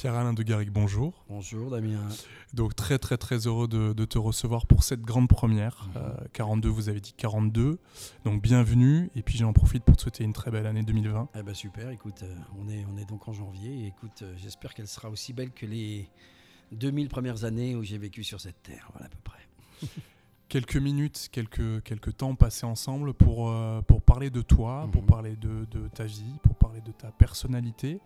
Pierre-Alain de Garrigue, bonjour. Bonjour Damien. Donc très très très heureux de, te recevoir pour cette grande première. 42, mhm. euh, vous avez dit 42. Donc bienvenue. Et puis j'en profite pour te souhaiter une très belle année 2020. Eh ben super, écoute, euh, on, est, on est donc en janvier. Et écoute, euh, j'espère qu'elle sera aussi belle que les 2000 premières années où j'ai vécu sur cette terre. Voilà à peu près. quelques minutes, quelques, quelques temps passés ensemble pour, pour parler de toi, pour mhm. parler de, de, ta vie, pour parler de ta personnalité.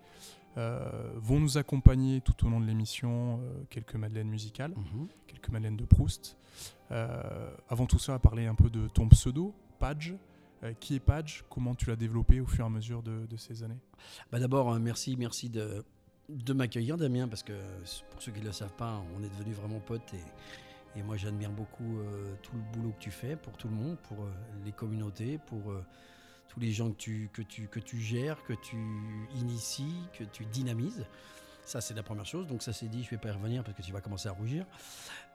Euh, vont nous accompagner tout au long de l'émission euh, quelques madeleines musicales, mhm. quelques madeleines de Proust. Euh, avant tout ça, à parler un peu de ton pseudo, Page. qui est Page Comment tu l'as développé au fur et à mesure de, ces années? Bah D'abord, merci, merci de, de m'accueillir, Damien, parce que pour ceux qui ne le savent pas, on est devenus vraiment potes et, et moi j'admire beaucoup tout le boulot que tu fais pour tout le monde, pour les communautés, pour tous les gens que tu, que, tu, que tu gères, que tu inities, que tu dynamises. Ça, c'est la première chose. Donc, ça, c'est dit, je ne vais pas y revenir parce que tu vas commencer à rougir.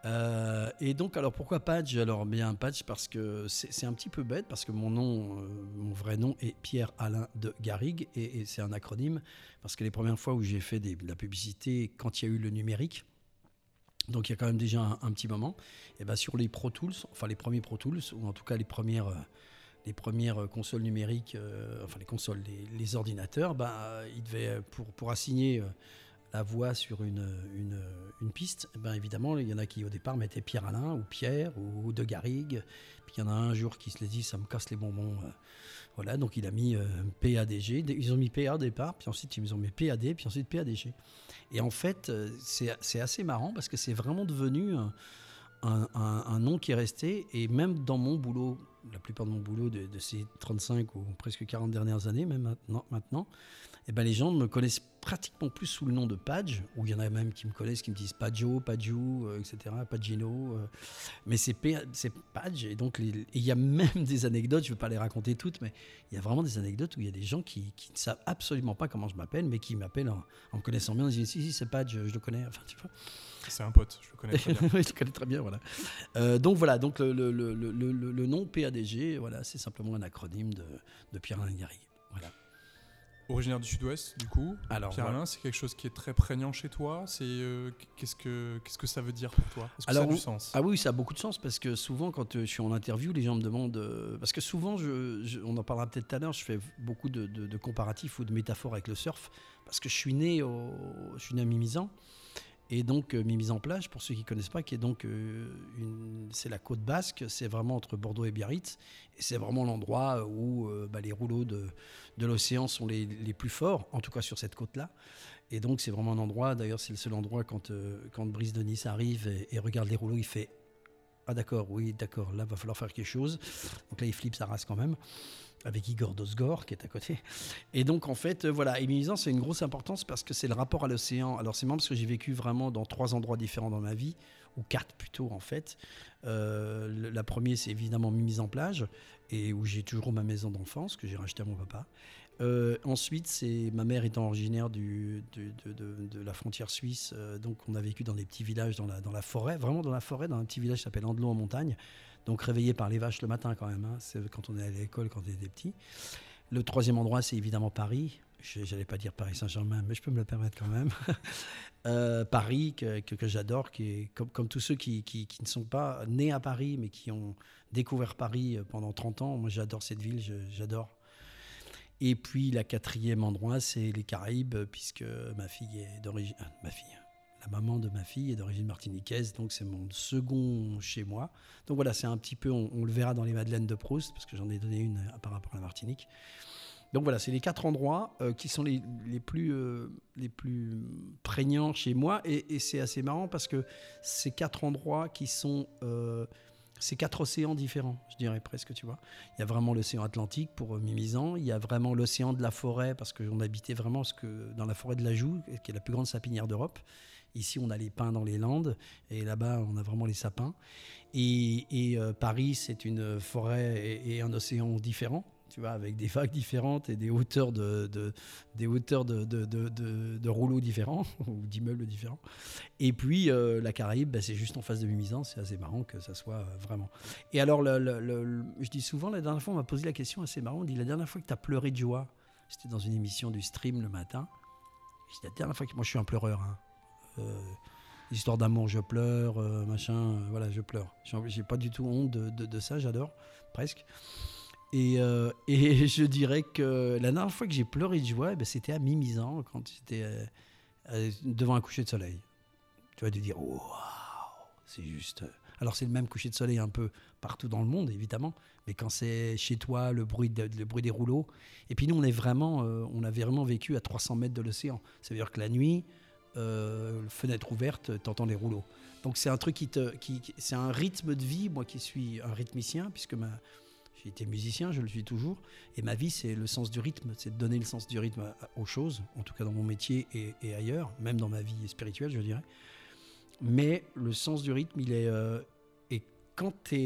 Euh, et donc, alors, pourquoi Patch Alors, bien Patch parce que c'est un petit peu bête, parce que mon nom, euh, mon vrai nom est Pierre-Alain de Garrigue, et, c'est un acronyme, parce que les premières fois où j'ai fait de la publicité, quand il y a eu le numérique, donc il y a quand même déjà un, petit moment, et ben sur les Pro Tools, enfin les premiers Pro Tools, ou en tout cas les premières... Euh, les premières consoles numériques, euh, enfin les consoles, les, ordinateurs, bah, il devait, pour, pour assigner euh, la voix sur une, une, piste, ben évidemment, il y en a qui au départ mettaient Pierre Alain ou Pierre ou, De Garrigue. Puis il y en a un jour qui se les dit ça me casse les bonbons. Euh, voilà, donc il a mis PADG. Ils ont mis PA au départ, puis ensuite ils ont mis PAD, puis ensuite PADG. Et en fait, c'est assez marrant parce que c'est vraiment devenu un, un, nom qui est resté. Et même dans mon boulot la plupart de mon boulot de, ces 35 ou presque 40 dernières années, même maintenant, maintenant eh ben les gens me connaissent pratiquement plus sous le nom de Page, ou il y en a même qui me connaissent, qui me disent Paggio, Padjou, euh, etc., Pagino. Euh. mais c'est Page, et donc il y a même des anecdotes, je ne vais pas les raconter toutes, mais il y a vraiment des anecdotes où il y a des gens qui, ne savent absolument pas comment je m'appelle, mais qui m'appellent en, me connaissant bien, ils disent si, si, c'est Page, je le connais. Enfin, tu vois. C'est un pote, je le connais très bien. je le connais très bien, voilà. Euh, donc voilà, donc le, le, le, le, nom PADG, voilà, c'est simplement un acronyme de, de Pierre-Alain Garrigue. Voilà. Originaire du Sud-Ouest, du coup. Alors, Pierre-Alain, c'est quelque chose qui est très prégnant chez toi. C'est euh, qu'est-ce que qu'est-ce que ça veut dire pour toi? Est-ce que ça a du sens? Ah oui, ça a beaucoup de sens parce que souvent, quand euh, je suis en interview, les gens me demandent parce que souvent, je, on en parlera peut-être tout à l'heure. Je fais beaucoup de, de, comparatifs ou de métaphores avec le surf parce que je suis né au, je suis né à Mimizan et donc euh, Mimizan plage, pour ceux qui ne connaissent pas, qui est euh, c'est la côte basque, c'est vraiment entre Bordeaux et Biarritz, et c'est vraiment l'endroit où euh, bah, les rouleaux de, l'océan sont les, les, plus forts, en tout cas sur cette côte-là. Et donc c'est vraiment un endroit, d'ailleurs c'est le seul endroit quand, quand Brice de Nice arrive et, regarde les rouleaux, il fait Ah d'accord, oui d'accord, là va falloir faire quelque chose. Donc là il flippe sa race quand même avec Igor Dosgor qui est à côté. Et donc en fait, euh, voilà, Émilisant, c'est une grosse importance parce que c'est le rapport à l'océan. Alors c'est marrant parce que j'ai vécu vraiment dans trois endroits différents dans ma vie, ou quatre plutôt en fait. Euh, la première, c'est évidemment Mise en plage, et où j'ai toujours ma maison d'enfance que j'ai rachetée à mon papa. Euh, ensuite, c'est ma mère étant originaire de, la frontière suisse, donc on a vécu dans des petits villages dans la, dans la forêt, vraiment dans la forêt, dans un petit village qui s'appelle Andelot en montagne donc réveillé par les vaches le matin quand même. Hein. C'est quand on est à l'école, quand on était petit. Le troisième endroit, c'est évidemment Paris. Je n'allais pas dire Paris Saint-Germain, mais je peux me le permettre quand même. Euh, Paris, que, que, j'adore, qui est comme, tous ceux qui, qui, ne sont pas nés à Paris, mais qui ont découvert Paris euh, pendant 30 ans. Moi, j'adore cette ville, j'adore. Et puis, la quatrième endroit, c'est les Caraïbes, puisque ma fille est d'origine. Ah, ma fille, la maman de ma fille est d'origine martiniquaise, donc c'est mon second chez moi. Donc voilà, c'est un petit peu, on, le verra dans les Madeleines de Proust, parce que j'en ai donné une euh, par rapport à la Martinique. Donc voilà, c'est les quatre endroits euh, qui sont les, plus, euh, les plus prégnants chez moi. Et, c'est assez marrant parce que ces quatre endroits qui sont ces quatre océans différents, je dirais presque, tu vois. Il y a vraiment l'océan Atlantique pour Mimizan, il y a vraiment l'océan de la forêt, parce qu'on habitait vraiment dans la forêt de la Joux, qui est la plus grande sapinière d'Europe. Ici, on a les pins dans les Landes, et là-bas, on a vraiment les sapins. Et, euh, Paris, c'est une forêt et, un océan différents, tu vois, avec des vagues différentes et des hauteurs de, rouleaux différents ou d'immeubles différents. Et puis euh, la Caraïbe, bah, c'est juste en face de Mimizan. C'est assez marrant que ça soit euh, vraiment. Et alors, je dis souvent, la dernière fois, on m'a posé la question assez marrant. On dit la dernière fois que tu as pleuré de joie, c'était dans une émission du stream le matin. la dernière fois que moi je suis un pleureur. Hein. Euh, histoire d'amour, je pleure, euh, machin, euh, voilà, je pleure. J'ai pas du tout honte de, ça, j'adore, presque. Et, et, je dirais que la dernière fois que j'ai pleuré de joie, eh ben, c'était à mi-misant, quand j'étais devant un coucher de soleil. Tu vas te dire, waouh, c'est juste. Alors c'est le même coucher de soleil un peu partout dans le monde, évidemment, mais quand c'est chez toi, le bruit, le bruit des rouleaux. Et puis nous, on est vraiment, on a vraiment vécu à 300 mètres de l'océan. Ça veut dire que la nuit, euh, fenêtre ouverte, t'entends les rouleaux. Donc c'est un truc qui te, qui, c'est un rythme de vie. Moi qui suis un rythmicien, puisque j'ai été musicien, je le suis toujours, et ma vie c'est le sens du rythme, c'est de donner le sens du rythme aux choses, en tout cas dans mon métier et, et ailleurs, même dans ma vie spirituelle, je dirais. Mais le sens du rythme, il est, euh, quand tu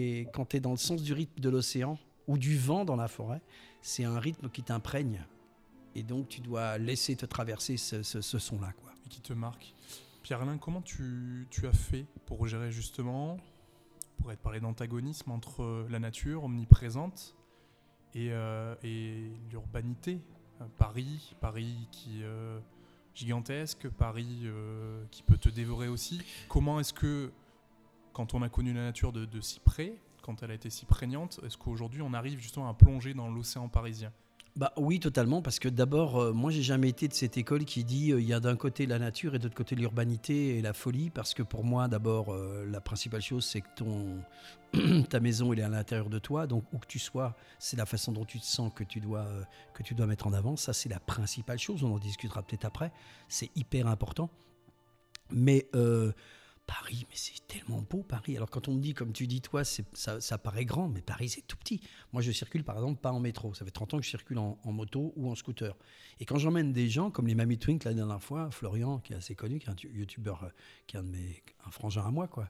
es, dans le sens du rythme de l'océan ou du vent dans la forêt, c'est un rythme qui t'imprègne. Et donc, tu dois laisser te traverser ce, son-là. Quoi. Et qui te marque. Pierre-Alain, comment tu, as fait pour gérer justement, pour être parlé d'antagonisme entre la nature omniprésente et, euh, l'urbanité? Paris, Paris qui euh, gigantesque, Paris euh, qui peut te dévorer aussi. Comment est-ce que quand on a connu la nature de, si près, quand elle a été si prégnante, est-ce qu'aujourd'hui on arrive justement à plonger dans l'océan parisien? Bah oui, totalement, parce que d'abord, euh, moi, j'ai jamais été de cette école qui dit euh, il y a d'un côté la nature et de l'autre côté l'urbanité et la folie, parce que pour moi, d'abord, euh, la principale chose, c'est que ton ta maison, elle est à l'intérieur de toi, donc où que tu sois, c'est la façon dont tu te sens que tu dois que tu dois mettre en avant. Ça, c'est la principale chose. On en discutera peut-être après. C'est hyper important, mais Paris, mais c'est tellement beau Paris. Alors quand on me dit, comme tu dis toi, ça, ça, paraît grand, mais Paris c'est tout petit. Moi je circule par exemple pas en métro. Ça fait 30 ans que je circule en, moto ou en scooter. Et quand j'emmène des gens, comme les Mamie Twink la dernière fois, Florian, qui est assez connu, qui est un youtubeur, euh, qui est un de mes un frangin à moi, quoi.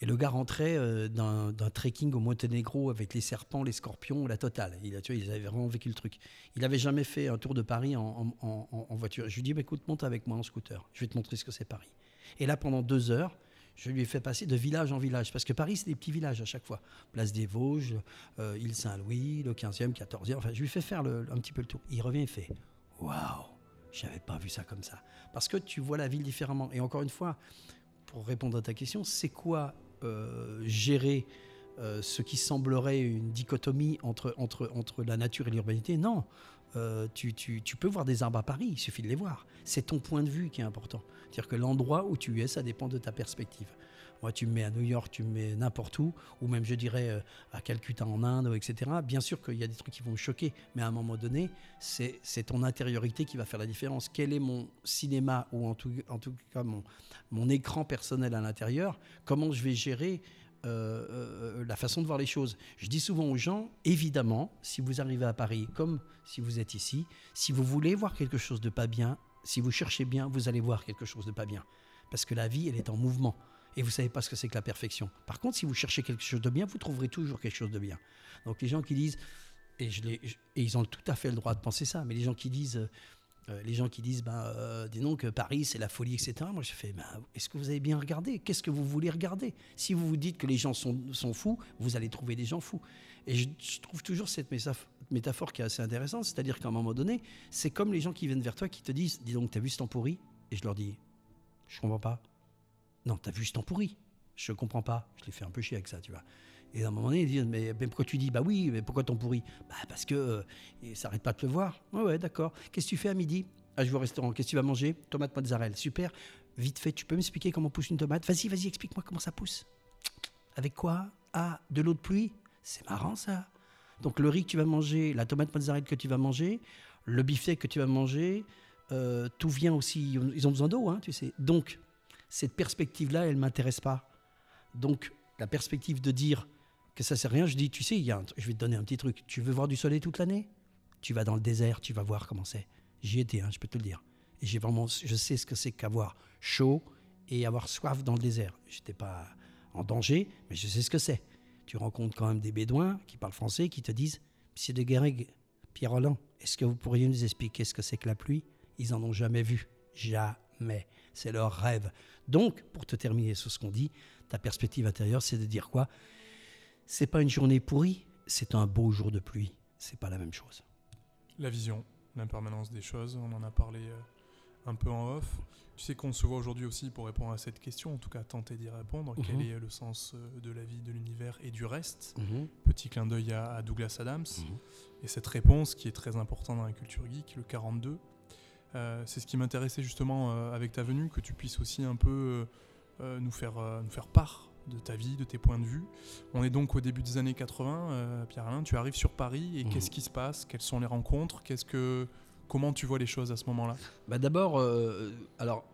Et le gars rentrait euh, d'un trekking au Monténégro avec les serpents, les scorpions, la totale. Il a, ils avaient vraiment vécu le truc. Il avait jamais fait un tour de Paris en, en voiture. Je lui dis, bah, écoute, monte avec moi en scooter. Je vais te montrer ce que c'est Paris. Et là, pendant deux heures, je lui ai fait passer de village en village, parce que Paris, c'est des petits villages à chaque fois. Place des Vosges, euh, île Saint-Louis, le 15e, 14e, enfin, je lui fais faire un petit peu le tour. Il revient et fait Waouh, j'avais pas vu ça comme ça. Parce que tu vois la ville différemment. Et encore une fois, pour répondre à ta question, c'est quoi euh, gérer euh, ce qui semblerait une dichotomie entre, entre, entre la nature et l'urbanité? Non. Tu, tu, tu, peux voir des arbres à Paris, il suffit de les voir. C'est ton point de vue qui est important. C'est-à-dire que l'endroit où tu es, ça dépend de ta perspective. Moi, tu me mets à New York, tu me mets n'importe où, ou même, je dirais, euh, à Calcutta en Inde, etc. Bien sûr qu'il y a des trucs qui vont me choquer, mais à un moment donné, c'est ton intériorité qui va faire la différence. Quel est mon cinéma, ou en tout, en tout cas mon, mon écran personnel à l'intérieur Comment je vais gérer euh, euh, la façon de voir les choses. Je dis souvent aux gens, évidemment, si vous arrivez à Paris, comme si vous êtes ici, si vous voulez voir quelque chose de pas bien, si vous cherchez bien, vous allez voir quelque chose de pas bien. Parce que la vie, elle est en mouvement. Et vous savez pas ce que c'est que la perfection. Par contre, si vous cherchez quelque chose de bien, vous trouverez toujours quelque chose de bien. Donc les gens qui disent, et, ils ont tout à fait le droit de penser ça, mais les gens qui disent, euh, les gens qui disent, ben, euh, dis donc, Paris, c'est la folie, etc. Moi, je fais, ben, est-ce que vous avez bien regardé? Qu'est-ce que vous voulez regarder? Si vous vous dites que les gens sont, sont fous, vous allez trouver des gens fous. Et je, trouve toujours cette métaphore qui est assez intéressante, c'est-à-dire qu'à un moment donné, c'est comme les gens qui viennent vers toi qui te disent, dis donc, t'as vu ce temps pourri? Et je leur dis, je comprends pas. Non, t'as vu ce temps pourri? Je comprends pas. Je les fais un peu chier avec ça, tu vois. Et à un moment donné, ils disent mais, pourquoi tu dis Bah oui, mais pourquoi ton pourri Bah parce que euh, ça arrête pas de pleuvoir. Ouais, ouais, d'accord. Qu'est-ce que tu fais à midi? Ah, je vais au restaurant. Qu'est-ce que tu vas manger? Tomate mozzarella. Super. Vite fait, tu peux m'expliquer comment pousse une tomate? Vas-y, vas-y, explique-moi comment ça pousse. Avec quoi? Ah, de l'eau de pluie? C'est marrant ça. Donc le riz que tu vas manger, la tomate mozzarella que tu vas manger, le beefsteak que tu vas manger, euh, tout vient aussi. Ils ont besoin d'eau, hein, tu sais. Donc cette perspective-là, elle m'intéresse pas. Donc la perspective de dire que ça sert à rien, je dis, tu sais, y a je vais te donner un petit truc. Tu veux voir du soleil toute l'année? Tu vas dans le désert, tu vas voir comment c'est. J'y étais, hein, je peux te le dire. Et j'ai vraiment, je sais ce que c'est qu'avoir chaud et avoir soif dans le désert. J'étais pas en danger, mais je sais ce que c'est. Tu rencontres quand même des Bédouins qui parlent français, qui te disent, Monsieur de Guéreg, Pierre Roland, est-ce que vous pourriez nous expliquer ce que c'est que la pluie? Ils en ont jamais vu, jamais. C'est leur rêve. Donc, pour te terminer sur ce qu'on dit, ta perspective intérieure, c'est de dire quoi? C'est pas une journée pourrie, c'est un beau jour de pluie. C'est pas la même chose. La vision, l'impermanence des choses, on en a parlé euh, un peu en off. Tu sais qu'on se voit aujourd'hui aussi pour répondre à cette question, en tout cas tenter d'y répondre. Quel Mhm. est le sens euh, de la vie, de l'univers et du reste? Mhm. Petit clin d'œil à, à Douglas Adams. Mhm. Et cette réponse qui est très importante dans la culture geek, le 42. euh, c'est ce qui m'intéressait justement euh, avec ta venue, que tu puisses aussi un peu euh, euh, nous, faire, euh, nous faire part de ta vie, de tes points de vue. On est donc au début des années 80. euh, Pierre-Alain, tu arrives sur Paris et Mhm. qu'est-ce qui se passe? Quelles sont les rencontres? Qu'est-ce que, Comment tu vois les choses à ce moment-là? Bah D'abord, euh, alors,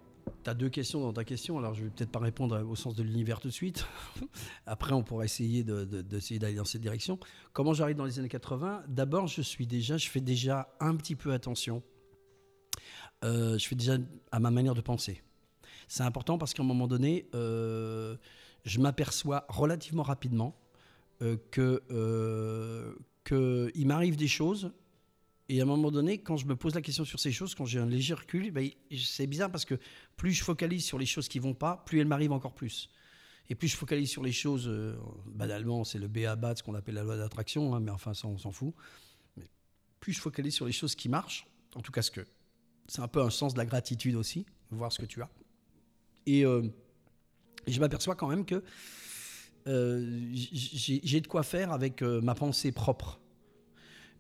tu as deux questions dans ta question, alors je vais peut-être pas répondre au sens de l'univers tout de suite. Après, on pourra essayer de- de- d'essayer d'aller dans cette direction. Comment j'arrive dans les années 80 D'abord, je suis déjà, je fais déjà un petit peu attention. Euh, je fais déjà à ma manière de penser. C'est important parce qu'à un moment donné, euh, je m'aperçois relativement rapidement euh, que, euh, que il m'arrive des choses et à un moment donné, quand je me pose la question sur ces choses, quand j'ai un léger recul, ben, c'est bizarre parce que plus je focalise sur les choses qui vont pas, plus elles m'arrivent encore plus. Et plus je focalise sur les choses, euh, banalement, c'est le B.A.B.A. ce qu'on appelle la loi d'attraction, hein, mais enfin, ça, on s'en fout. Plus je focalise sur les choses qui marchent, en tout cas, ce que c'est un peu un sens de la gratitude aussi, voir ce que tu as. Et, euh, je m'aperçois quand même que euh, j'ai de quoi faire avec euh, ma pensée propre.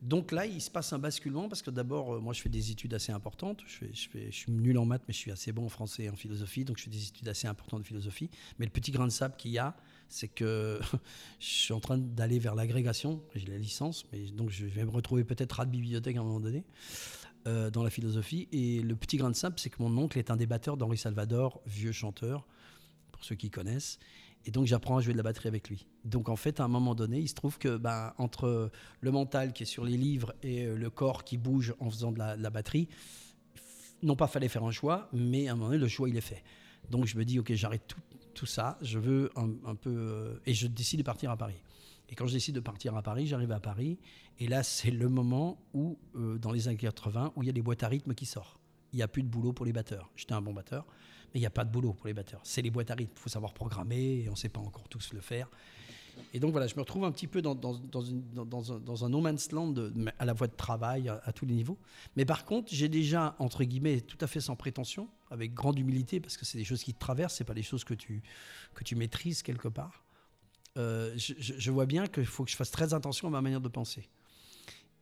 Donc là, il se passe un basculement parce que d'abord, euh, moi, je fais des études assez importantes. Je, je, suis nul en maths, mais je suis assez bon en français et en philosophie. Donc, je fais des études assez importantes de philosophie. Mais le petit grain de sable qu'il y a, c'est que je suis en train d'aller vers l'agrégation. J'ai la licence, mais donc je vais me retrouver peut-être rat de bibliothèque à un moment donné dans la philosophie. Et le petit grain de sable, c'est que mon oncle est un des batteurs d'Henri Salvador, vieux chanteur, ceux qui connaissent. Et donc j'apprends à jouer de la batterie avec lui. Donc en fait, à un moment donné, il se trouve que ben, entre le mental qui est sur les livres et euh, le corps qui bouge en faisant de la, batterie, non pas fallait faire un choix, mais à un moment donné, le choix il est fait. Donc je me dis, ok, j'arrête tout, tout ça, je veux un, un peu... euh, et je décide de partir à Paris. Et quand je décide de partir à Paris, j'arrive à Paris, et là c'est le moment où, euh, dans les années 80, où il y a des boîtes à rythme qui sortent. Il n'y a plus de boulot pour les batteurs. J'étais un bon batteur, il n'y a pas de boulot pour les batteurs. C'est les boîtes à rythme, il faut savoir programmer, et on ne sait pas encore tous le faire. Et donc voilà, je me retrouve un petit peu dans, un, no man's land à la voie de travail, à, tous les niveaux. Mais par contre, j'ai déjà, entre guillemets, tout à fait sans prétention, avec grande humilité, parce que c'est des choses qui te traversent, c'est pas des choses que tu, que tu maîtrises quelque part. Euh, je- je vois bien qu'il faut que je fasse très attention à ma manière de penser.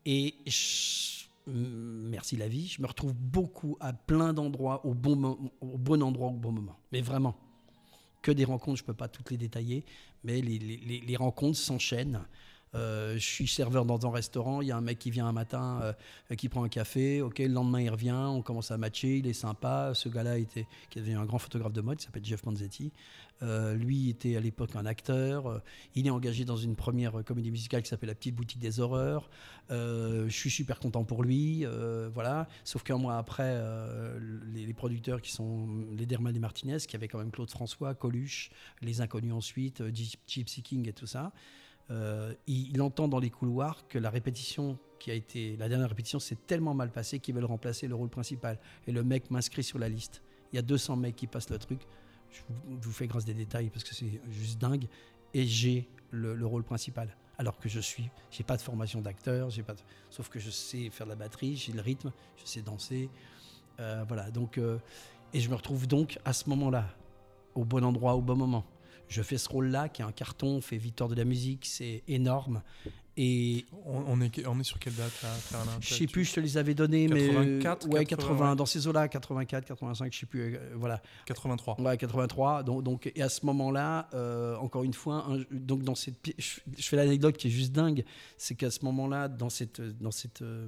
Et je- merci la vie, je me retrouve beaucoup à plein d'endroits, au bon, au bon endroit, au bon moment. Mais vraiment, que des rencontres, je ne peux pas toutes les détailler, mais les rencontres s'enchaînent. Euh, je suis serveur dans un restaurant, il y a un mec qui vient un matin, euh, qui prend un café, ok, le lendemain il revient, on commence à matcher, il est sympa. Ce gars-là était, qui est devenu un grand photographe de mode, il s'appelle Jeff Manzetti. Euh, lui était à l'époque un acteur. Il est engagé dans une première comédie musicale qui s'appelle La Petite Boutique des Horreurs. Je suis super content pour lui. voilà. Sauf qu'un mois après, les, producteurs qui sont les Dermal et Martinez, qui avaient quand même Claude François, Coluche, Les Inconnus ensuite, Gyp- Gypsy King et tout ça, euh, il, entend dans les couloirs que la répétition qui a été la dernière répétition s'est tellement mal passée qu'ils veulent remplacer le rôle principal. Et le mec m'inscrit sur la liste. Il y a 200 mecs qui passent le truc. Je vous, fais grâce des détails parce que c'est juste dingue. Et j'ai le, le rôle principal. Alors que je suis, j'ai pas de formation d'acteur, j'ai pas, sauf que je sais faire de la batterie, j'ai le rythme, je sais danser, Euh, voilà. Donc, euh, et je me retrouve donc à ce moment-là, au bon endroit, au bon moment. Je fais ce rôle-là, qui est un carton, fait victoire de la musique, c'est énorme. Et on, on est, on est sur quelle date là, je sais plus, je te les avais donnés, mais 84, ouais, 80, 80, ouais. dans ces eaux-là, 84, 85, je sais plus, euh, voilà. 83. Ouais, 83. Donc, donc, et à ce moment-là, euh, encore une fois, un- donc dans cette, je, je fais l'anecdote qui est juste dingue, c'est qu'à ce moment-là, dans cette, dans cette euh,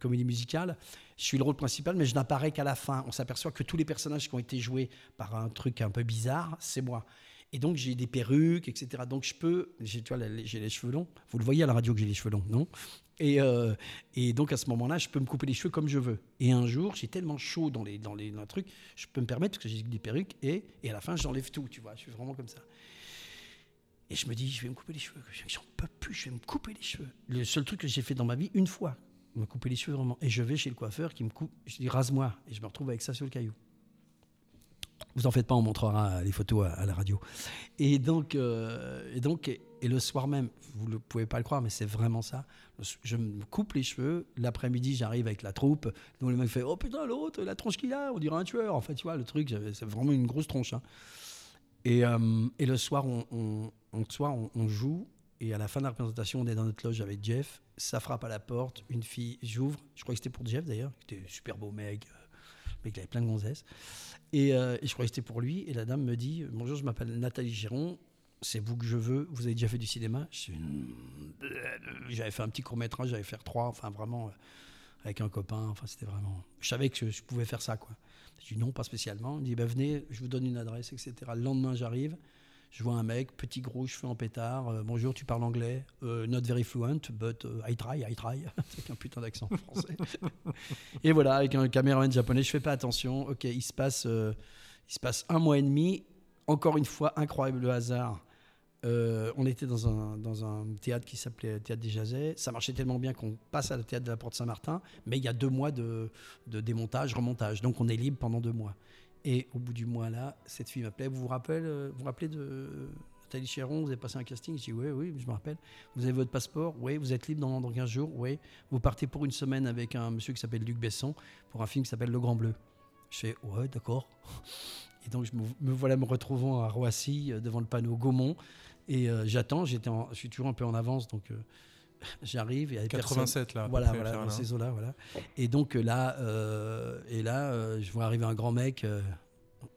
comédie musicale, je suis le rôle principal, mais je n'apparais qu'à la fin. On s'aperçoit que tous les personnages qui ont été joués par un truc un peu bizarre, c'est moi. Et donc j'ai des perruques, etc. Donc je peux, tu vois, j'ai les cheveux longs. Vous le voyez à la radio que j'ai les cheveux longs, non? Et, euh, et donc à ce moment-là, je peux me couper les cheveux comme je veux. Et un jour, j'ai tellement chaud dans les, dans les dans le truc, je peux me permettre parce que j'ai des perruques et, et à la fin, j'enlève tout. Tu vois, je suis vraiment comme ça. Et je me dis, je vais me couper les cheveux. J'en peux plus, je vais me couper les cheveux. Le seul truc que j'ai fait dans ma vie, une fois, me couper les cheveux vraiment. Et je vais chez le coiffeur qui me coupe. Je dis, rase-moi. Et je me retrouve avec ça sur le caillou. Vous en faites pas, on montrera les photos à, la radio. Et donc, euh, et donc, et, le soir même, vous ne pouvez pas le croire, mais c'est vraiment ça. Je me coupe les cheveux. L'après-midi, j'arrive avec la troupe. Donc le mec fait Oh putain, l'autre, la tronche qu'il a, on dirait un tueur. En fait, tu vois, le truc, c'est vraiment une grosse tronche. Hein. Et, euh, et, le soir, on, soir on, joue. Et à la fin de la représentation, on est dans notre loge avec Jeff. Ça frappe à la porte. Une fille, j'ouvre. Je crois que c'était pour Jeff d'ailleurs. C'était super beau mec. Mais il avait plein de gonzesses. Et, euh, et je crois que c'était pour lui. Et la dame me dit Bonjour, je m'appelle Nathalie Giron c'est vous que je veux, vous avez déjà fait du cinéma? J'avais fait un petit court métrage, j'avais fait trois, enfin vraiment, euh, avec un copain, enfin c'était vraiment... Je savais que je, pouvais faire ça, quoi. Je dis non, pas spécialement. Il me dit, bah, venez, je vous donne une adresse, etc. Le lendemain, j'arrive, je vois un mec, petit gros, cheveux en pétard, euh, bonjour, tu parles anglais, euh, not very fluent, but I try, I try, avec un putain d'accent français. et voilà, avec un caméraman japonais, je fais pas attention, ok, il se passe, il se passe un mois et demi, encore une fois, incroyable le hasard euh, on était dans un, dans un théâtre qui s'appelait Théâtre des Jazets. Ça marchait tellement bien qu'on passe à la théâtre de la Porte Saint-Martin, mais il y a deux mois de, démontage, remontage. Donc on est libre pendant deux mois. Et au bout du mois là, cette fille m'appelait. Vous vous rappelez, euh, vous, rappelez de Nathalie Chéron Vous avez passé un casting? Je dis oui, oui, je me rappelle. Vous avez votre passeport? Oui. Vous êtes libre dans, dans 15 jours? Oui. Vous partez pour une semaine avec un monsieur qui s'appelle Luc Besson pour un film qui s'appelle Le Grand Bleu. Je fais ouais, d'accord. Et donc je me, voilà me retrouvant à Roissy euh, devant le panneau Gaumont. Et euh, j'attends, j'étais je suis toujours un peu en avance, donc euh, j'arrive. Et 87 là. Voilà, voilà, dans ces eaux-là, voilà. Et donc euh, là, et là, je vois arriver un grand mec,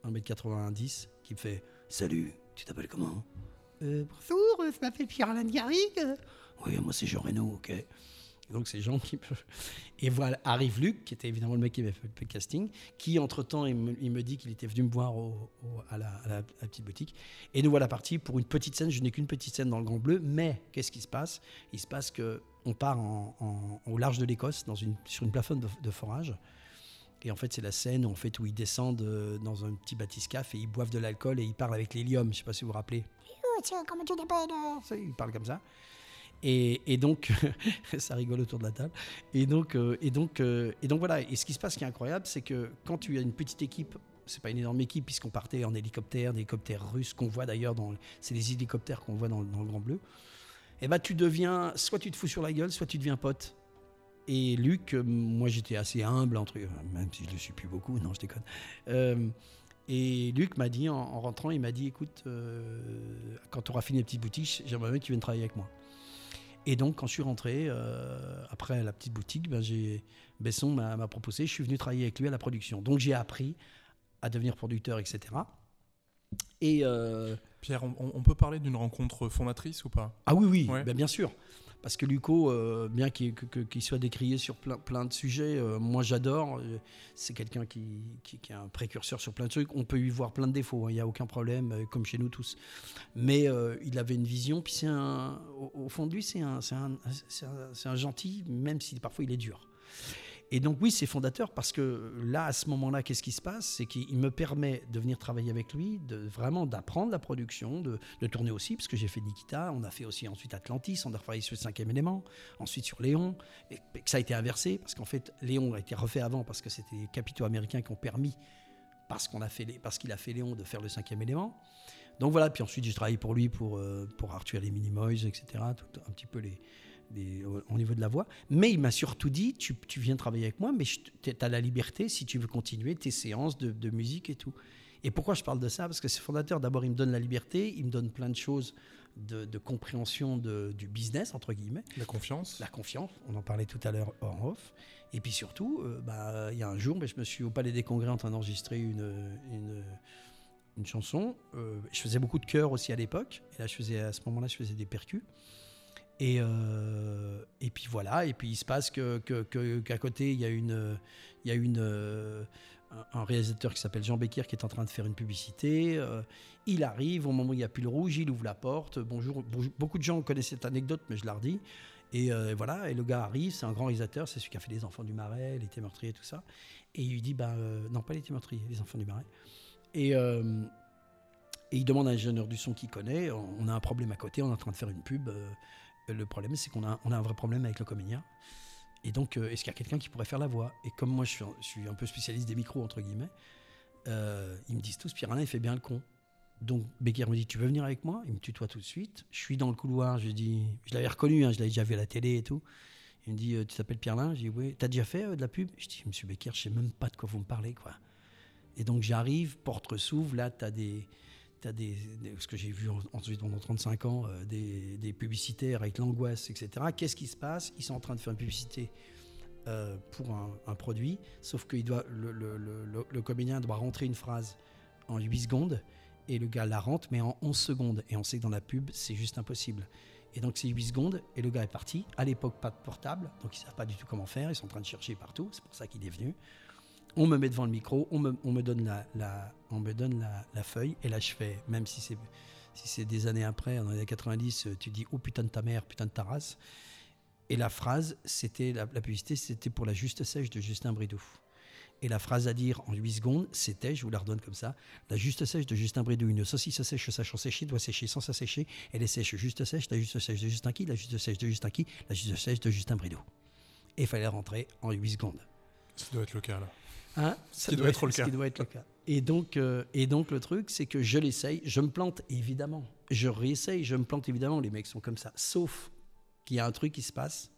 1m90, qui me fait Salut, tu t'appelles comment? Bonjour, je m'appelle Pierre-Alain Garrigue. Oui, moi c'est Jean Reno, ok. Donc c'est Jean qui peut. Et voilà, arrive Luc, qui était évidemment le mec qui avait fait le casting, qui entre-temps, il, me, dit qu'il était venu me voir à, la, petite boutique. Et nous voilà partis pour une petite scène. Je n'ai qu'une petite scène dans le Grand Bleu, mais qu'est-ce qui se passe? Il se passe que on part au large de l'Écosse, une, sur une plateforme de, forage. Et en fait, c'est la scène où, en fait, où ils descendent euh, dans un petit bathyscaphe et ils boivent de l'alcool et ils parlent avec l'hélium. Je ne sais pas si vous vous rappelez. Tu t'appelles Ils parlent comme ça. Et, donc, ça rigole autour de la table. Et donc, euh, et donc, euh, et donc voilà. Et ce qui se passe, qui est incroyable, c'est que quand tu as une petite équipe, c'est pas une énorme équipe puisqu'on partait en hélicoptère, des hélicoptères russes qu'on voit d'ailleurs dans, c'est les hélicoptères qu'on voit dans, le Grand Bleu. Et eh ben tu deviens, soit tu te fous sur la gueule, soit tu deviens pote. Et Luc, euh, moi j'étais assez humble entre, même si je le suis plus beaucoup, non je déconne. et Luc m'a dit en, rentrant, il m'a dit, écoute, quand tu auras fini les petites boutiques, j'aimerais bien que tu viennes travailler avec moi. Et donc, quand je suis rentré, euh, après la petite boutique, ben, Besson m'a proposé, je suis venu travailler avec lui à la production. Donc, j'ai appris à devenir producteur, etc. Et euh, Pierre, on, peut parler d'une rencontre fondatrice ou pas? Ah oui, oui, ben, bien sûr. Parce que Luco, euh, bien qu'il soit décrié sur plein, de sujets, euh, moi j'adore. Euh, c'est quelqu'un qui, est un précurseur sur plein de trucs. On peut y voir plein de défauts, hein, il n'y a aucun problème, comme chez nous tous. Mais il avait une vision, puis au, fond de lui, c'est un, gentil, même si parfois il est dur. Et donc oui, c'est fondateur parce que là, à ce moment-là, qu'est-ce qui se passe? C'est qu'il me permet de venir travailler avec lui, de vraiment d'apprendre la production, de, tourner aussi, parce que j'ai fait Nikita, on a fait aussi ensuite Atlantis, on a travaillé sur le cinquième élément, ensuite sur Léon, et, que ça a été inversé, parce qu'en fait, Léon a été refait avant, parce que c'était les capitaux américains qui ont permis, parce qu'on a fait, parce qu'il a fait Léon, de faire le cinquième élément. Donc voilà, puis ensuite j'ai travaillé pour lui, pour, euh, pour Arthur les Minimoys, etc., un petit peu les, au, niveau de la voix. Mais il m'a surtout dit, tu, viens travailler avec moi, mais tu as la liberté si tu veux continuer tes séances de, musique et tout. Et pourquoi je parle de ça? Parce que c'est fondateur. D'abord, il me donne la liberté, il me donne plein de choses de, compréhension du business, entre guillemets. La confiance. La confiance, on en parlait tout à l'heure en off. Et puis surtout, euh, bah, il y a un jour, mais je me suis au Palais des Congrès en train d'enregistrer une, une, chanson. Euh, je faisais beaucoup de chœurs aussi à l'époque. Et là, je faisais, à ce moment-là, je faisais des percus. Et, euh, et puis voilà, et puis il se passe qu'à que, que, côté, il y a, une, il y a une, euh, un réalisateur qui s'appelle Jean Becker qui est en train de faire une publicité. Euh, il arrive, au moment où il y a plus le rouge, il ouvre la porte. Bonjour, beaucoup de gens connaissent cette anecdote, mais je la redis. Et voilà, et le gars arrive, c'est un grand réalisateur, c'est celui qui a fait Les Enfants du Marais, Les Meurtriers, tout ça. Et il lui dit, bah, non, pas Les Meurtriers, Les Enfants du Marais. Et, et il demande à un ingénieur du son qu'il connaît, on a un problème à côté, on est en train de faire une pub le problème, c'est qu'on a, on a un vrai problème avec le comédien. Et donc, euh, est-ce qu'il y a quelqu'un qui pourrait faire la voix? Et comme moi, je suis, un peu spécialiste des micros, entre guillemets, euh, ils me disent tous, Pierre Alain, il fait bien le con. Donc Becker me dit Tu veux venir avec moi? Il me tutoie tout de suite. Je suis dans le couloir, je dis Je l'avais reconnu, hein, je l'avais déjà vu à la télé et tout. Il me dit euh, Tu t'appelles Pierre-Lin Je dis Oui. T'as déjà fait de la pub? Je dis Monsieur Becker, je sais même pas de quoi vous me parlez. quoi. Et donc j'arrive, porte s'ouvre, là, tu as des. T'as des, des- ce que j'ai vu en- ensuite pendant 35 ans, euh, des, publicitaires avec l'angoisse, etc. Qu'est-ce qui se passe? Ils sont en train de faire une publicité euh, pour un, produit, sauf que le- le- le comédien doit rentrer une phrase en 8 secondes, et le gars la rentre, mais en 11 secondes. Et on sait que dans la pub, c'est juste impossible. Et donc c'est 8 secondes, et le gars est parti. À l'époque, pas de portable, donc ils ne savent pas du tout comment faire, ils sont en train de chercher partout, c'est pour ça qu'il est venu. On me met devant le micro, on me, on me donne, la, feuille, et là je fais, même si c'est des années après, en années 90, euh, tu dis oh putain de ta mère, putain de ta race. Et la phrase, c'était la, publicité, c'était pour la juste sèche de Justin Bridou. Et la phrase à dire en 8 secondes, c'était, je vous la redonne comme ça, la juste sèche de Justin Bridou, une saucisse sèche sachant sécher doit sécher sans s'assécher, elle est sèche juste sèche, la juste sèche de Justin qui, la juste sèche de Justin qui, la juste sèche de Justin Bridou. Et il fallait rentrer en 8 secondes. Ça doit être le cas là. Hein qui doit être le ce cas. qui doit être le cas. Et donc, euh, et donc le truc, c'est que je l'essaye, je me plante évidemment. Je réessaye, je me plante évidemment. Les mecs sont comme ça. Sauf qu'il y a un truc qui se passe.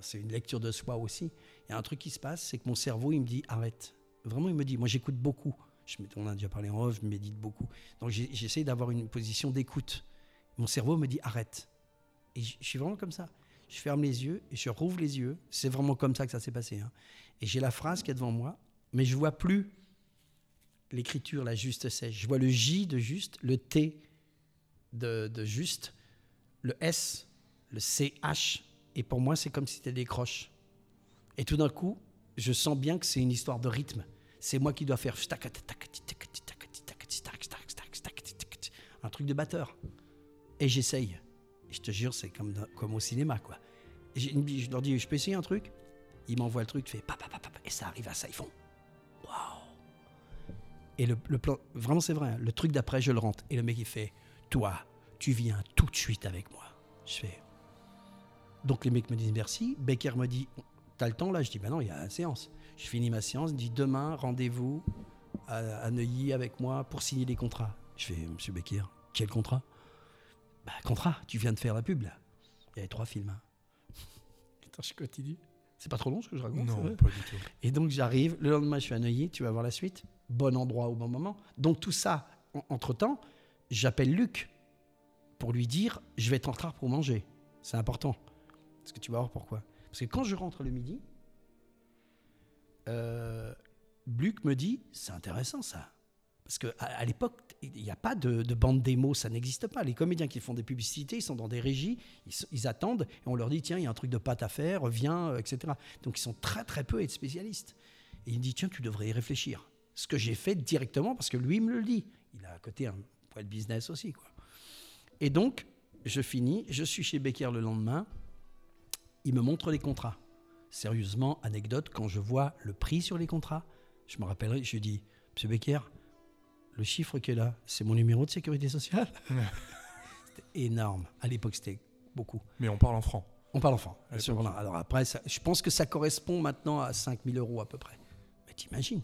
C'est une lecture de soi aussi. Il y a un truc qui se passe, c'est que mon cerveau, il me dit arrête. Vraiment, il me dit. Moi, j'écoute beaucoup. Je, on a déjà parlé en off, je médite beaucoup. Donc, j'essaie d'avoir une position d'écoute. Mon cerveau me dit arrête. Et je je suis vraiment comme ça. Je ferme les yeux et je rouvre les yeux. C'est vraiment comme ça que ça s'est passé. hein. Et j'ai la phrase qui est devant moi, mais je vois plus l'écriture, la juste sèche. Je vois le J de juste, le T de, juste, le S, le CH. Et pour moi, c'est comme si c'était des croches. Et tout d'un coup, je sens bien que c'est une histoire de rythme. C'est moi qui dois faire un truc de batteur. Et j'essaye. Je te jure, c'est comme, au cinéma, quoi. Je leur dis, je peux essayer un truc? Ils m'envoient le truc, fait pap, pap, pap, pap, et ça arrive à ça. Ils font waouh. Et le, le plan, vraiment, c'est vrai, hein, le truc d'après, je le rentre. Et le mec, il fait Toi, tu viens tout de suite avec moi. Je fais. Donc les mecs me disent merci. Becker me dit T'as le temps là? Je dis Bah non, il y a la séance. Je finis ma séance. Il me dit Demain, rendez-vous à, à Neuilly avec moi pour signer les contrats. Je fais Monsieur Becker, quel contrat? Bah, contrat, tu viens de faire la pub là. Il y avait trois films. hein. Attends, je continue. C'est pas trop long ce que je raconte Non, pas du tout. et donc j'arrive, le lendemain je suis à Neuilly, tu vas voir la suite. Bon endroit au bon moment. Donc tout ça, en- entre-temps, j'appelle Luc pour lui dire je vais être en retard pour manger. C'est important. Parce que tu vas voir pourquoi. Parce que quand je rentre le midi, euh, Luc me dit c'est intéressant ça. Parce qu'à l'époque, il n'y a pas de, de bande démo, ça n'existe pas. Les comédiens qui font des publicités, ils sont dans des régies, ils, attendent et on leur dit tiens, il y a un truc de pâte à faire, viens, euh, etc. Donc ils sont très très peu être spécialistes. Et il me dit tiens, tu devrais y réfléchir. Ce que j'ai fait directement parce que lui me le dit. Il a à côté un de business aussi. Quoi. Et donc, je finis, je suis chez Becker le lendemain, il me montre les contrats. Sérieusement, anecdote, quand je vois le prix sur les contrats, je me rappellerai, je lui dis, Monsieur Becker, le chiffre qui est là, c'est mon numéro de sécurité sociale. c'était énorme. À l'époque, c'était beaucoup. Mais on parle en franc. On parle l'époque. voilà. Alors après, ça- je pense que ça correspond maintenant à 5000 euros à peu près. Mais t'imagines,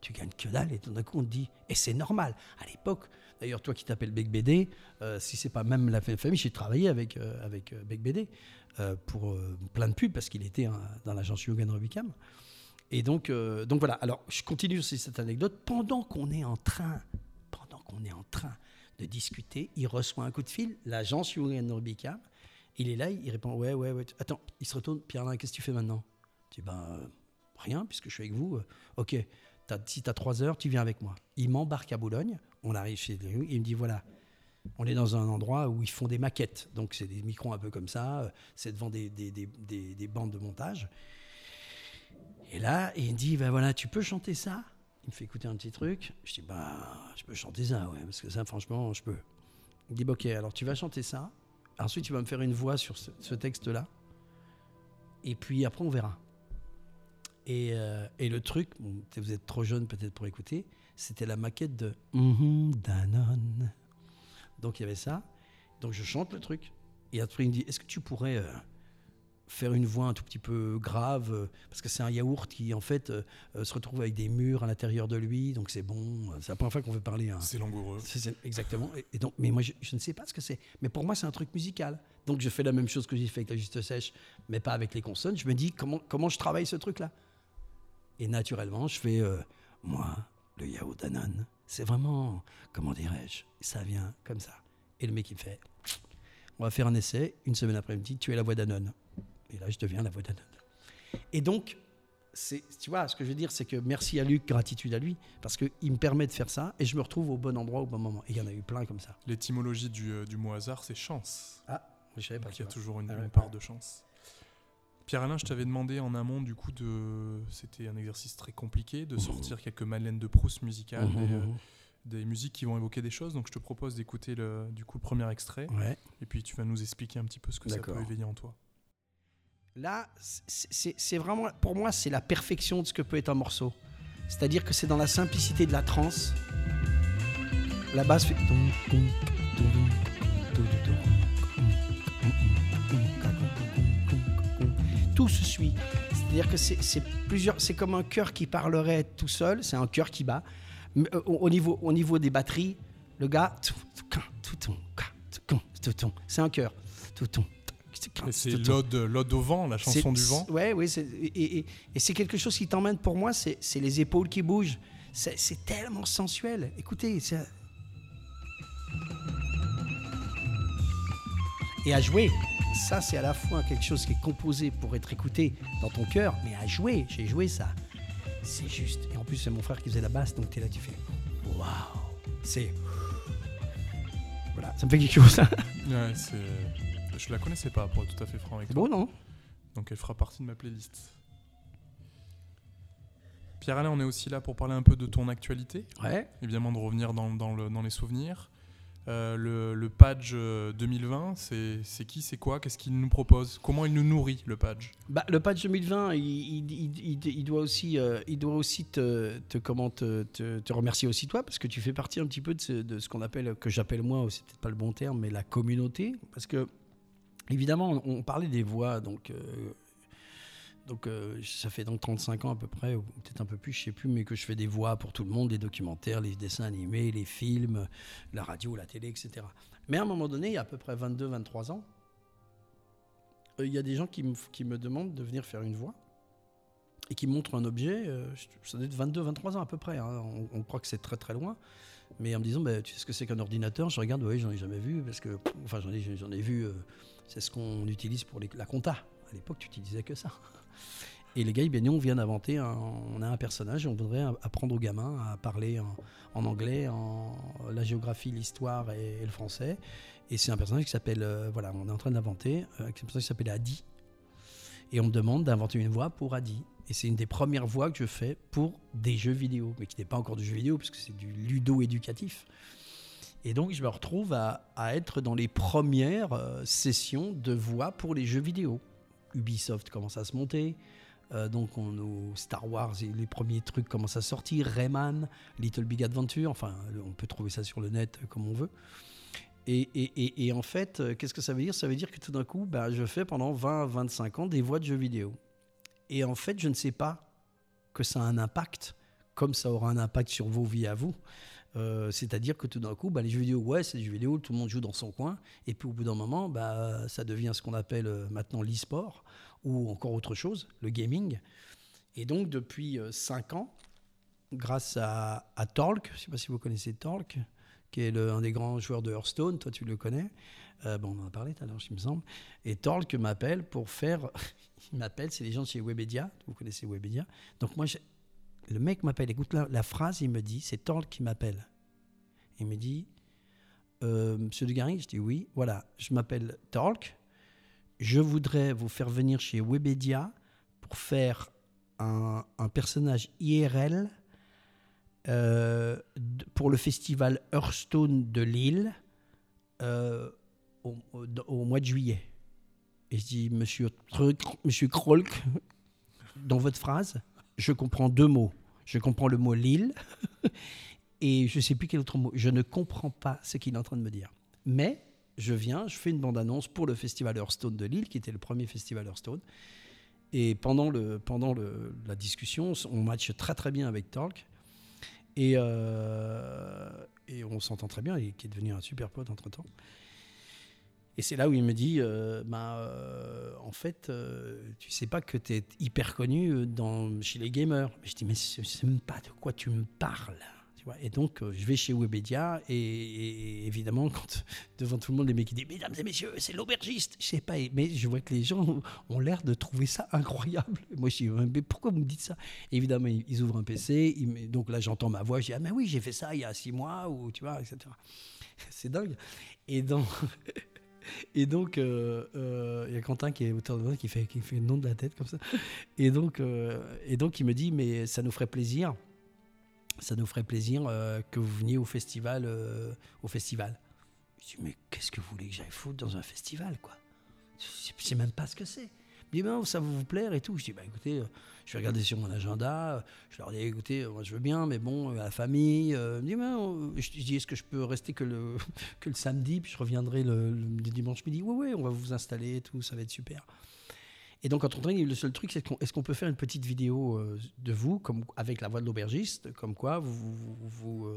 tu gagnes que dalle et tout d'un coup on te dit, et c'est normal. À l'époque, d'ailleurs toi qui t'appelles Bec BD, euh, si c'est pas même la fa- famille, j'ai travaillé avec, euh, avec euh, Bec BD euh, pour plein de pubs parce qu'il était hein, dans l'agence Yogan Rubicam. Et donc, euh, donc voilà, alors je continue aussi cette anecdote. Pendant qu'on est en train, pendant qu'on est en train de discuter, il reçoit un coup de fil, l'agence Yogan Rubicam, il est là, il répond Ouais, ouais, ouais. Attends, il se retourne Pierre-Alain, qu'est-ce que tu fais maintenant? Je dis Ben, euh, rien, puisque je suis avec vous. Euh, ok, si tu as trois heures, tu viens avec moi. Il m'embarque à Boulogne, on arrive chez lui, il me dit Voilà, on est dans un endroit où ils font des maquettes. Donc, c'est des micros un peu comme ça, c'est devant des, des, des- des bandes de montage. Et là, il dit Ben voilà, tu peux chanter ça? Il me fait écouter un petit truc. Je dis Ben, je peux chanter ça, ouais, parce que ça, franchement, je peux. Il dit, ok, alors tu vas chanter ça. Ensuite, tu vas me faire une voix sur ce, texte-là. Et puis après, on verra. Et, euh, et le truc, vous êtes trop jeune peut-être pour écouter, c'était la maquette de Mhm, Danone. Donc il y avait ça. Donc je chante le truc. Et après, il me dit, est-ce que tu pourrais euh, faire une voix un tout petit peu grave, euh, parce que c'est un yaourt qui en fait euh, euh, se retrouve avec des murs à l'intérieur de lui, donc c'est bon. C'est la première fois qu'on veut parler. C'est langoureux. exactement. Et, et donc, mais moi, je, je ne sais pas ce que c'est. Mais pour moi, c'est un truc musical. Donc, je fais la même chose que j'ai fait avec la juste sèche, mais pas avec les consonnes. Je me dis comment, comment je travaille ce truc-là? Et naturellement, je fais euh, moi, le yaourt Danone. C'est vraiment, comment dirais-je, ça vient comme ça. Et le mec, il me fait on va faire un essai. Une semaine après-midi, tu es la voix Danone. Et là, je deviens la voix Danone. Et donc, tu vois, ce que je veux dire, c'est que merci à Luc, gratitude à lui, parce qu'il me permet de faire ça et je me retrouve au bon endroit au bon moment. Et il y en a eu plein comme ça. L'étymologie du, euh, du mot hasard, c'est chance. Ah, je savais pas. Donc il y a toujours une, Ah ouais, part ouais. de chance. Pierre-Alain, je t'avais demandé en amont, du coup, de. C'était un exercice très compliqué, de sortir quelques Madeleines de Proust musicales, Mhm, des, euh, des musiques qui vont évoquer des choses. Donc je te propose d'écouter le, du coup, le premier extrait, Ouais. et puis tu vas nous expliquer un petit peu ce que ça peut éveiller en toi. Là, c'est- vraiment, pour moi, c'est la perfection de ce que peut être un morceau. C'est-à-dire que c'est dans la simplicité de la trance. La basse fait. Tout se suit. C'est-à-dire que c'est plusieurs. Comme un cœur qui parlerait tout seul. C'est un cœur qui bat. Euh, au niveau, au niveau des batteries, le gars. C'est un cœur. Et c'est l'ode, l'ode au vent, la chanson du vent. Ouais, oui, et, et- et c'est quelque chose qui t'emmène pour moi, c'est c'est les épaules qui bougent. C'est tellement sensuel. Écoutez, c'est- et à jouer, ça c'est à la fois quelque chose qui est composé pour être écouté dans ton cœur, mais à jouer, j'ai joué ça. C'est juste. Et en plus, c'est mon frère qui faisait la basse, donc t'es là, tu fais waouh. C'est. Voilà, ça me fait quelque chose. Ouais, c'est. Je la connaissais pas, pour être tout à fait franc avec toi. beau, non? Donc elle fera partie de ma playlist. Pierre-Alain, on est aussi là pour parler un peu de ton actualité, Ouais. évidemment de revenir dans, dans le- dans les souvenirs. Euh, le, le Page euh, 2020, c'est c'est qui, c'est quoi, qu'est-ce qu'il nous propose? Comment il nous nourrit, le Page Bah, le patch 2020, il, il- il- il- il doit aussi, euh, il doit aussi te, te- comment te, te- te remercier aussi toi, parce que tu fais partie un petit peu de ce, de ce qu'on appelle, que j'appelle moi, c'est peut-être pas le bon terme, mais la communauté, parce que évidemment, on, parlait des voix, donc. euh, euh, ça fait donc 35 ans à peu près, ou peut-être un peu plus, je sais plus, mais que je fais des voix pour tout le monde, les documentaires, les dessins animés, les films, la radio, la télé, etc. Mais à un moment donné, il y a à peu près 22-23 ans, euh, il y a des gens qui me, demandent de venir faire une voix et qui montrent un objet. je- ça doit être 22-23 ans à peu près. hein, on, croit que c'est très très loin. Mais en me disant, bah, tu sais ce que c'est qu'un ordinateur? Je regarde, oui, j'en ai jamais vu. Parce que, enfin, j'en ai, vu, c'est ce qu'on utilise pour les- la compta. À l'époque, tu utilisais que ça. Et les gars, bien, on vient d'inventer, on a un personnage on voudrait apprendre aux gamins à parler en, anglais, en la géographie, l'histoire et, et le français. Et c'est un personnage qui s'appelle, euh, voilà, on est en train d'inventer, euh, un personnage qui s'appelle Adi. Et on me demande d'inventer une voix pour Adi. Et c'est une des premières voix que je fais pour des jeux vidéo, mais qui n'est pas encore du jeu vidéo, parce que c'est du ludo-éducatif. Et donc, je me retrouve à, être dans les premières euh, sessions de voix pour les jeux vidéo. Ubisoft commence à se monter. euh, donc, on, Star Wars, les premiers trucs commencent à sortir. Rayman, Little Big Adventure. Enfin, on peut trouver ça sur le net euh, comme on veut. Et, en fait, qu'est-ce que ça veut dire? Ça veut dire que tout d'un coup, bah, je fais pendant 20-25 ans des voix de jeux vidéo. Et en fait, je ne sais pas que ça a un impact, comme ça aura un impact sur vos vies à vous. Euh, C'est-à-dire que tout d'un coup, bah, les jeux vidéo, ouais, c'est des jeux vidéo, tout le monde joue dans son coin. Et puis au bout d'un moment, bah, ça devient ce qu'on appelle euh, maintenant l'e-sport ou encore autre chose, le gaming. Et donc, depuis 5 ans, grâce à, Torque, je ne sais pas si vous connaissez Torque, qui est un des grands joueurs de Hearthstone, toi tu le connais. Euh, bon, on en a parlé tout à l'heure, il me semble. Et Torque m'appelle pour faire. il m'appelle, c'est les gens de chez Webedia. Vous connaissez Webedia. Donc moi, le mec m'appelle. Écoute la, phrase, il me dit c'est Torque qui m'appelle. Il me dit euh, Monsieur de Garing Je dis oui. Voilà, je m'appelle Torque. Je voudrais vous faire venir chez Webedia pour faire un, personnage IRL euh, pour le festival Hearthstone de Lille euh, au, mois de juillet. Et je dis, monsieur, monsieur Krolk, dans votre phrase, je comprends deux mots. Je comprends le mot Lille et je ne sais plus quel autre mot. Je ne comprends pas ce qu'il est en train de me dire. Mais je viens, je fais une bande-annonce pour le festival Hearthstone de Lille, qui était le premier festival Hearthstone. Et pendant, le, pendant la discussion, on match très très bien avec Talk. Et, euh, et on s'entend très bien, et qui est devenu un super pote entre temps. Et c'est là où il me dit, euh, bah, euh, en fait, euh, tu sais pas que tu es hyper connu dans, chez les gamers. Je dis, mais je sais même pas de quoi tu me parles. Tu vois et donc, euh, je vais chez Webedia et, évidemment, devant tout le monde, les mecs qui disent, mesdames et messieurs, c'est l'aubergiste. Je sais pas, mais je vois que les gens ont l'air de trouver ça incroyable. Moi, je dis, mais pourquoi vous me dites ça? Évidemment, ils ouvrent un PC, donc là, j'entends ma voix, je dis, ah, mais oui, j'ai fait ça il y a six mois, ou tu vois, etc. C'est dingue. Et donc, et donc, euh, euh, il y a Quentin qui est auteur de qui fait, qui fait le nom de la tête comme ça. Et donc, euh, et donc, il me dit, mais ça nous ferait plaisir, ça nous ferait plaisir que vous veniez au festival, au festival. Je dis, mais qu'est-ce que vous voulez que j'aille foutre dans un festival, quoi? Je sais même pas ce que c'est. Me dit, ben, ça va vous plaire et tout. Je dis, bah écoutez, euh, je vais regarder sur mon agenda. euh, Je leur dis, écoutez, euh, moi je veux bien, mais bon, la famille. euh, me ben, je dis, est-ce que je peux rester que le, samedi, puis je reviendrai le, le dimanche midi? Oui, oui, on va vous installer et tout, ça va être super. Et donc, entre temps, le seul truc, c'est qu'on, est-ce qu'on peut faire une petite vidéo de vous, comme, avec la voix de l'aubergiste, comme quoi vous,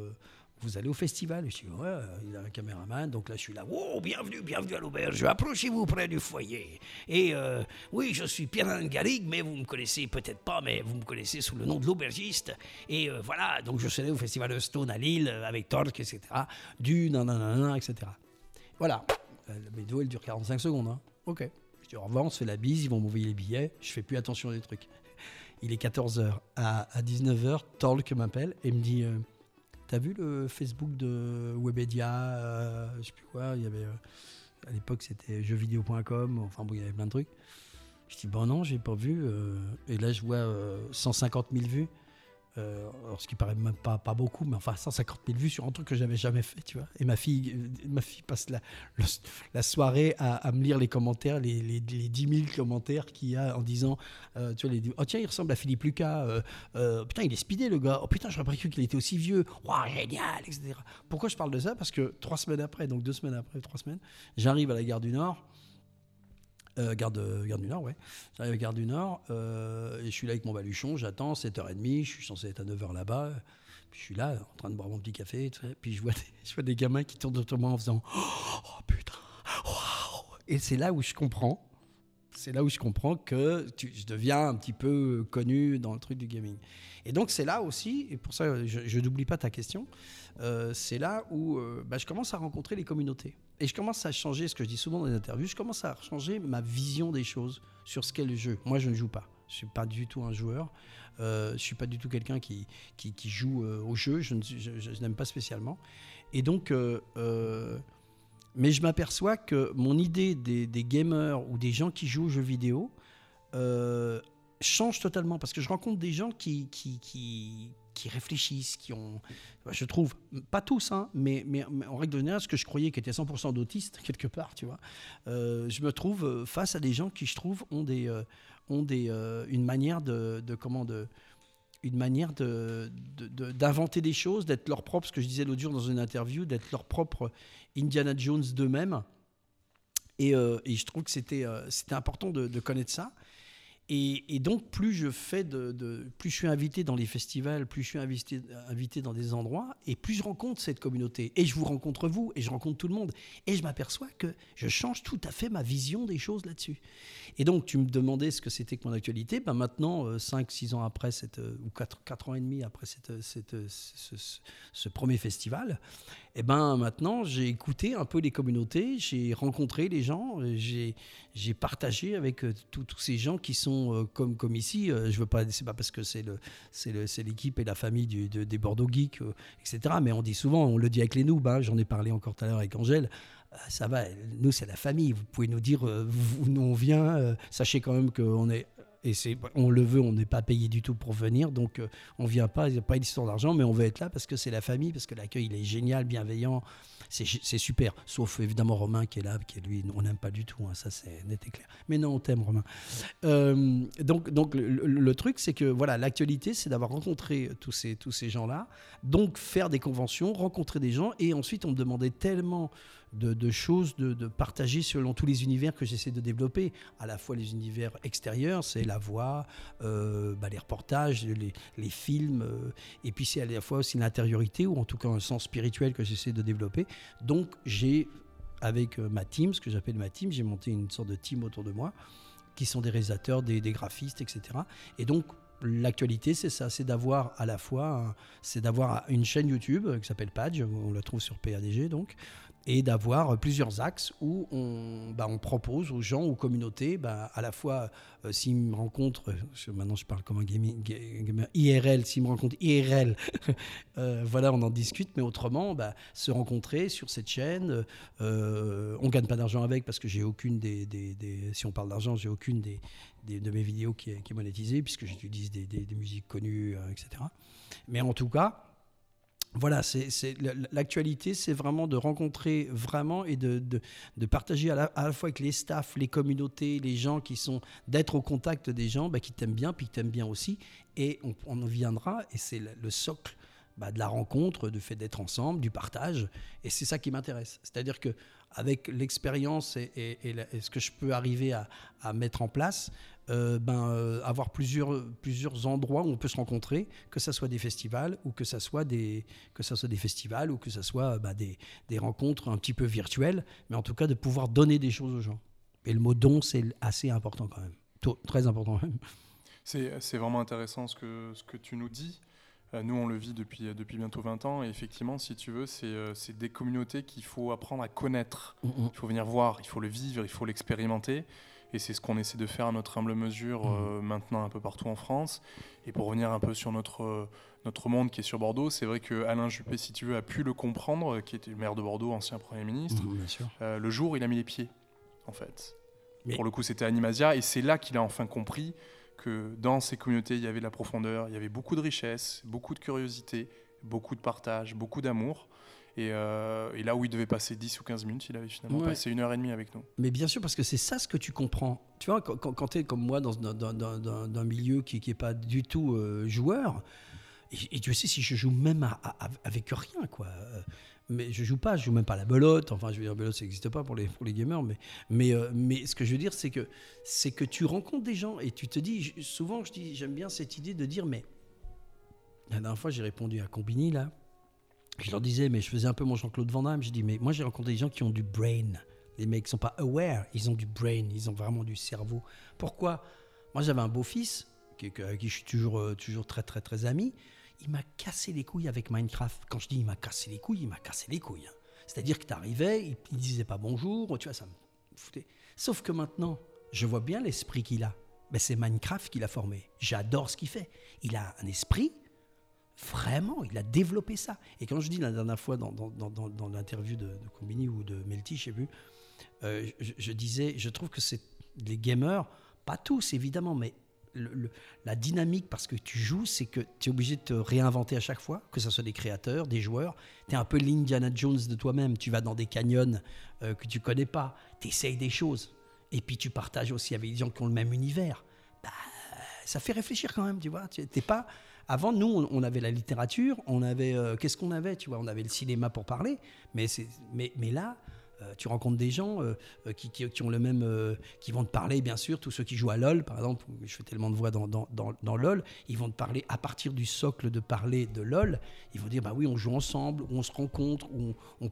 vous allez au festival Je dis, ouais, euh, il a un caméraman, donc là, je suis là, oh, bienvenue, bienvenue à l'auberge, approchez-vous près du foyer. Et euh, oui, je suis Pierre Garrigue, mais vous me connaissez peut-être pas, mais vous me connaissez sous le nom de l'aubergiste. Et euh, voilà, donc je serai au festival Stone à Lille, avec Torque, etc., du nanana, etc. Voilà. La vidéo, elle dure 45 secondes. hein. Ok. Je dis au revoir, on se fait la bise, ils vont m'envoyer les billets. Je fais plus attention des trucs. Il est 14h. À, 19h, Torque m'appelle et me dit T'as vu le Facebook de Webedia euh, Je sais plus quoi. Il y avait. euh, à l'époque, c'était jeuxvideo.com. Enfin bon, il y avait plein de trucs. Je dis Bon, non, j'ai pas vu. euh, et là, je vois euh, 150 000 vues. Euh, ce qui paraît même pas, pas beaucoup, mais enfin 150 000 vues sur un truc que j'avais jamais fait, tu vois. Et ma fille, euh, ma fille passe la, la soirée à, à me lire les commentaires, les, les, les 10 000 commentaires qu'il y a en disant, euh, tu vois, les, oh tiens, il ressemble à Philippe Lucas, euh, putain, il est speedé le gars, oh putain, j'aurais pas cru qu'il était aussi vieux, waouh, génial, etc. Pourquoi je parle de ça? Parce que trois semaines après, donc deux semaines après, trois semaines, j'arrive à la gare du Nord. Euh, gare, de, gare du Nord, ouais. J'arrive à gare du Nord euh, je suis là avec mon baluchon, j'attends, 7h30, je suis censé être à 9h là-bas. Je suis là en train de boire mon petit café, puis je vois, des, je vois des gamins qui tournent autour de moi en faisant Oh putain, waouh Et c'est là où je comprends, c'est là où je comprends que je deviens un petit peu connu dans le truc du gaming. Et donc c'est là aussi, et pour ça je, n'oublie pas ta question, euh, c'est là où euh, bah, je commence à rencontrer les communautés. Et je commence à changer, ce que je dis souvent dans les interviews, je commence à changer ma vision des choses sur ce qu'est le jeu. Moi, je ne joue pas. Je suis pas du tout un joueur. Euh, je suis pas du tout quelqu'un qui, joue au jeu. Je, ne n'aime pas spécialement. Et donc, mais je m'aperçois que mon idée des, gamers ou des gens qui jouent aux jeux vidéo change totalement parce que je rencontre des gens qui, qui, qui, réfléchissent, qui ont, je trouve, pas tous, hein, mais, mais, en règle générale, ce que je croyais qui était 100% d'autistes, quelque part, tu vois, euh, je me trouve euh, face à des gens qui, je trouve, ont, des, euh, ont des, une manière de, de comment de une manière de, d'inventer des choses, d'être leur propre, ce que je disais l'autre jour dans une interview, d'être leur propre Indiana Jones d'eux-mêmes. Et, et je trouve que c'était, c'était important de connaître ça. Et, donc, plus je fais de, plus je suis invité dans les festivals, plus je suis invité, dans des endroits, et plus je rencontre cette communauté. Et je vous rencontre vous, et je rencontre tout le monde. Et je m'aperçois que je change tout à fait ma vision des choses là-dessus. Et donc, tu me demandais ce que c'était que mon actualité. Ben maintenant, 5-6 ans après, cette, euh, ou 4, ans et demi après cette, euh, cette, euh, ce, premier festival, et ben maintenant, j'ai écouté un peu les communautés, j'ai rencontré les gens, euh, j'ai partagé avec euh, tous ces gens qui sont euh, comme, comme ici. euh, je veux pas, c'est pas parce que c'est le, c'est le- c'est l'équipe et la famille du- de- des Bordeaux Geeks, euh, etc. Mais on dit souvent, on le dit avec les noobs. hein, J'en ai parlé encore tout à l'heure avec Angèle. ça va, nous c'est la famille. Vous pouvez nous dire vous- on vient. sachez quand même qu'on est et c'est, on le veut, on n'est pas payé du tout pour venir, donc euh, on vient pas, il n'y a pas une histoire d'argent, mais on veut être là parce que c'est la famille, parce que l'accueil il est génial, bienveillant, c'est, super. Sauf évidemment Romain qui est là, qui lui, on n'aime pas du tout, hein, ça c'est net et clair. Mais non, on t'aime Romain. Euh, donc, donc le, le- le truc c'est que voilà, l'actualité c'est d'avoir rencontré tous ces, tous ces gens-là, donc faire des conventions, rencontrer des gens, et ensuite on me demandait tellement de, choses de, partager selon tous les univers que j'essaie de développer. À la fois les univers extérieurs, c'est la voix, euh, bah, les reportages, les, films, euh, et puis c'est à la fois aussi l'intériorité, ou en tout cas un sens spirituel que j'essaie de développer. Donc j'ai, avec euh, ma team, ce que j'appelle ma team, j'ai monté une sorte de team autour de moi, qui sont des réalisateurs, des, graphistes, etc. Et donc l'actualité, c'est ça, c'est d'avoir à la fois, c'est d'avoir une chaîne YouTube qui s'appelle Padge, on la trouve sur PADG donc, et d'avoir plusieurs axes où on, bah, propose aux gens, aux communautés, bah, à la fois euh, s'ils me rencontrent, maintenant je parle comme un gaming- ga- gamer IRL, s'ils me rencontrent IRL, euh, voilà, on en discute, mais autrement, bah, se rencontrer sur cette chaîne, euh, on gagne pas d'argent avec parce que j'ai aucune des, si on parle d'argent, j'ai aucune des, de mes vidéos qui est, monétisée puisque j'utilise des musiques connues, euh, etc. Mais en tout cas, voilà, c'est l'actualité, c'est vraiment de rencontrer vraiment et de, partager à la, fois avec les staffs, les communautés, les gens qui sont, d'être au contact des gens bah, qui t'aiment bien, puis qui t'aiment bien aussi. Et on, en viendra, et c'est le, le socle bah, de la rencontre, du fait d'être ensemble, du partage. Et c'est ça qui m'intéresse. C'est-à-dire que avec l'expérience et, ce que je peux arriver à, mettre en place, euh, ben, euh, avoir plusieurs, plusieurs endroits où on peut se rencontrer, que ce soit des festivals ou que ce soit des, que ça soit des festivals ou que ce soit bah, des, des rencontres un petit peu virtuelles, mais en tout cas de pouvoir donner des choses aux gens. Et le mot don, c'est assez important quand même. Très important même. C'est c'est vraiment intéressant ce que, ce que tu nous dis. Euh, nous, on le vit depuis, depuis bientôt 20 ans. Et effectivement, si tu veux, c'est euh, c'est des communautés qu'il faut apprendre à connaître. Mm, mm. Il faut venir voir, il faut le vivre, il faut l'expérimenter. Et c'est ce qu'on essaie de faire à notre humble mesure euh, maintenant un peu partout en France. Et pour revenir un peu sur notre, euh, notre monde qui est sur Bordeaux, c'est vrai que Alain Juppé, si tu veux, a pu le comprendre, euh, qui était le maire de Bordeaux, ancien Premier ministre, Mm, bien sûr. euh, le jour il a mis les pieds, en fait. Mais- Pour le coup, c'était Animasia. Et c'est là qu'il a enfin compris que dans ces communautés, il y avait de la profondeur, il y avait beaucoup de richesse, beaucoup de curiosité, beaucoup de partage, beaucoup d'amour. Et, euh, et là où il devait passer 10 ou 15 minutes, il avait finalement Ouais. passé une heure et demie avec nous. Mais bien sûr, parce que c'est ça ce que tu comprends. Tu vois, quand, quand, tu es comme moi dans, dans, dans, un milieu qui n'est pas du tout euh, joueur, et, et tu sais, si je joue même à- à- avec rien, quoi. Mais je joue pas, je joue même pas la belote. Enfin, je veux dire, belote, ça n'existe pas pour les, pour les gamers. Mais, mais, euh, mais ce que je veux dire, c'est que, c'est que tu rencontres des gens et tu te dis, souvent, je dis, j'aime bien cette idée de dire, mais la dernière fois, j'ai répondu à Combini, là. Je leur disais, mais je faisais un peu mon Jean-Claude Van Damme. Je dis, mais moi, j'ai rencontré des gens qui ont du brain. Les mecs sont pas aware, ils ont du brain, ils ont vraiment du cerveau. Pourquoi? Moi, j'avais un beau-fils, avec qui je suis toujours, euh, toujours très, très, très ami. Il m'a cassé les couilles avec Minecraft. Quand je dis il m'a cassé les couilles, il m'a cassé les couilles. hein. C'est-à-dire que tu arrivais, il, il disait pas bonjour, tu vois, ça me foutait. Sauf que maintenant, je vois bien l'esprit qu'il a. Ben, c'est Minecraft qui l'a formé. J'adore ce qu'il fait. Il a un esprit, vraiment, il a développé ça. Et quand je dis la dernière fois dans, dans, dans, l'interview de, de ou de Melty, je sais plus, euh, je, je disais, je trouve que c'est les gamers, pas tous évidemment, mais la dynamique, parce que tu joues, c'est que tu es obligé de te réinventer à chaque fois, que ce soit des créateurs, des joueurs. Tu es un peu l'Indiana Jones de toi-même. Tu vas dans des canyons euh, que tu connais pas, tu essayes des choses. Et puis tu partages aussi avec des gens qui ont le même univers. Bah, ça fait réfléchir quand même, tu vois. Tu pas. Avant, nous, on, avait la littérature, on avait. euh, Qu'est-ce qu'on avait, tu vois On avait le cinéma pour parler. Mais, mais, mais là, tu rencontres des gens euh, euh, qui, ont le même. euh, qui vont te parler, bien sûr, tous ceux qui jouent à LoL, par exemple, je fais tellement de voix dans, dans, dans, LoL, ils vont te parler à partir du socle de parler de LoL. Ils vont dire, bah oui, on joue ensemble, on se rencontre, on, on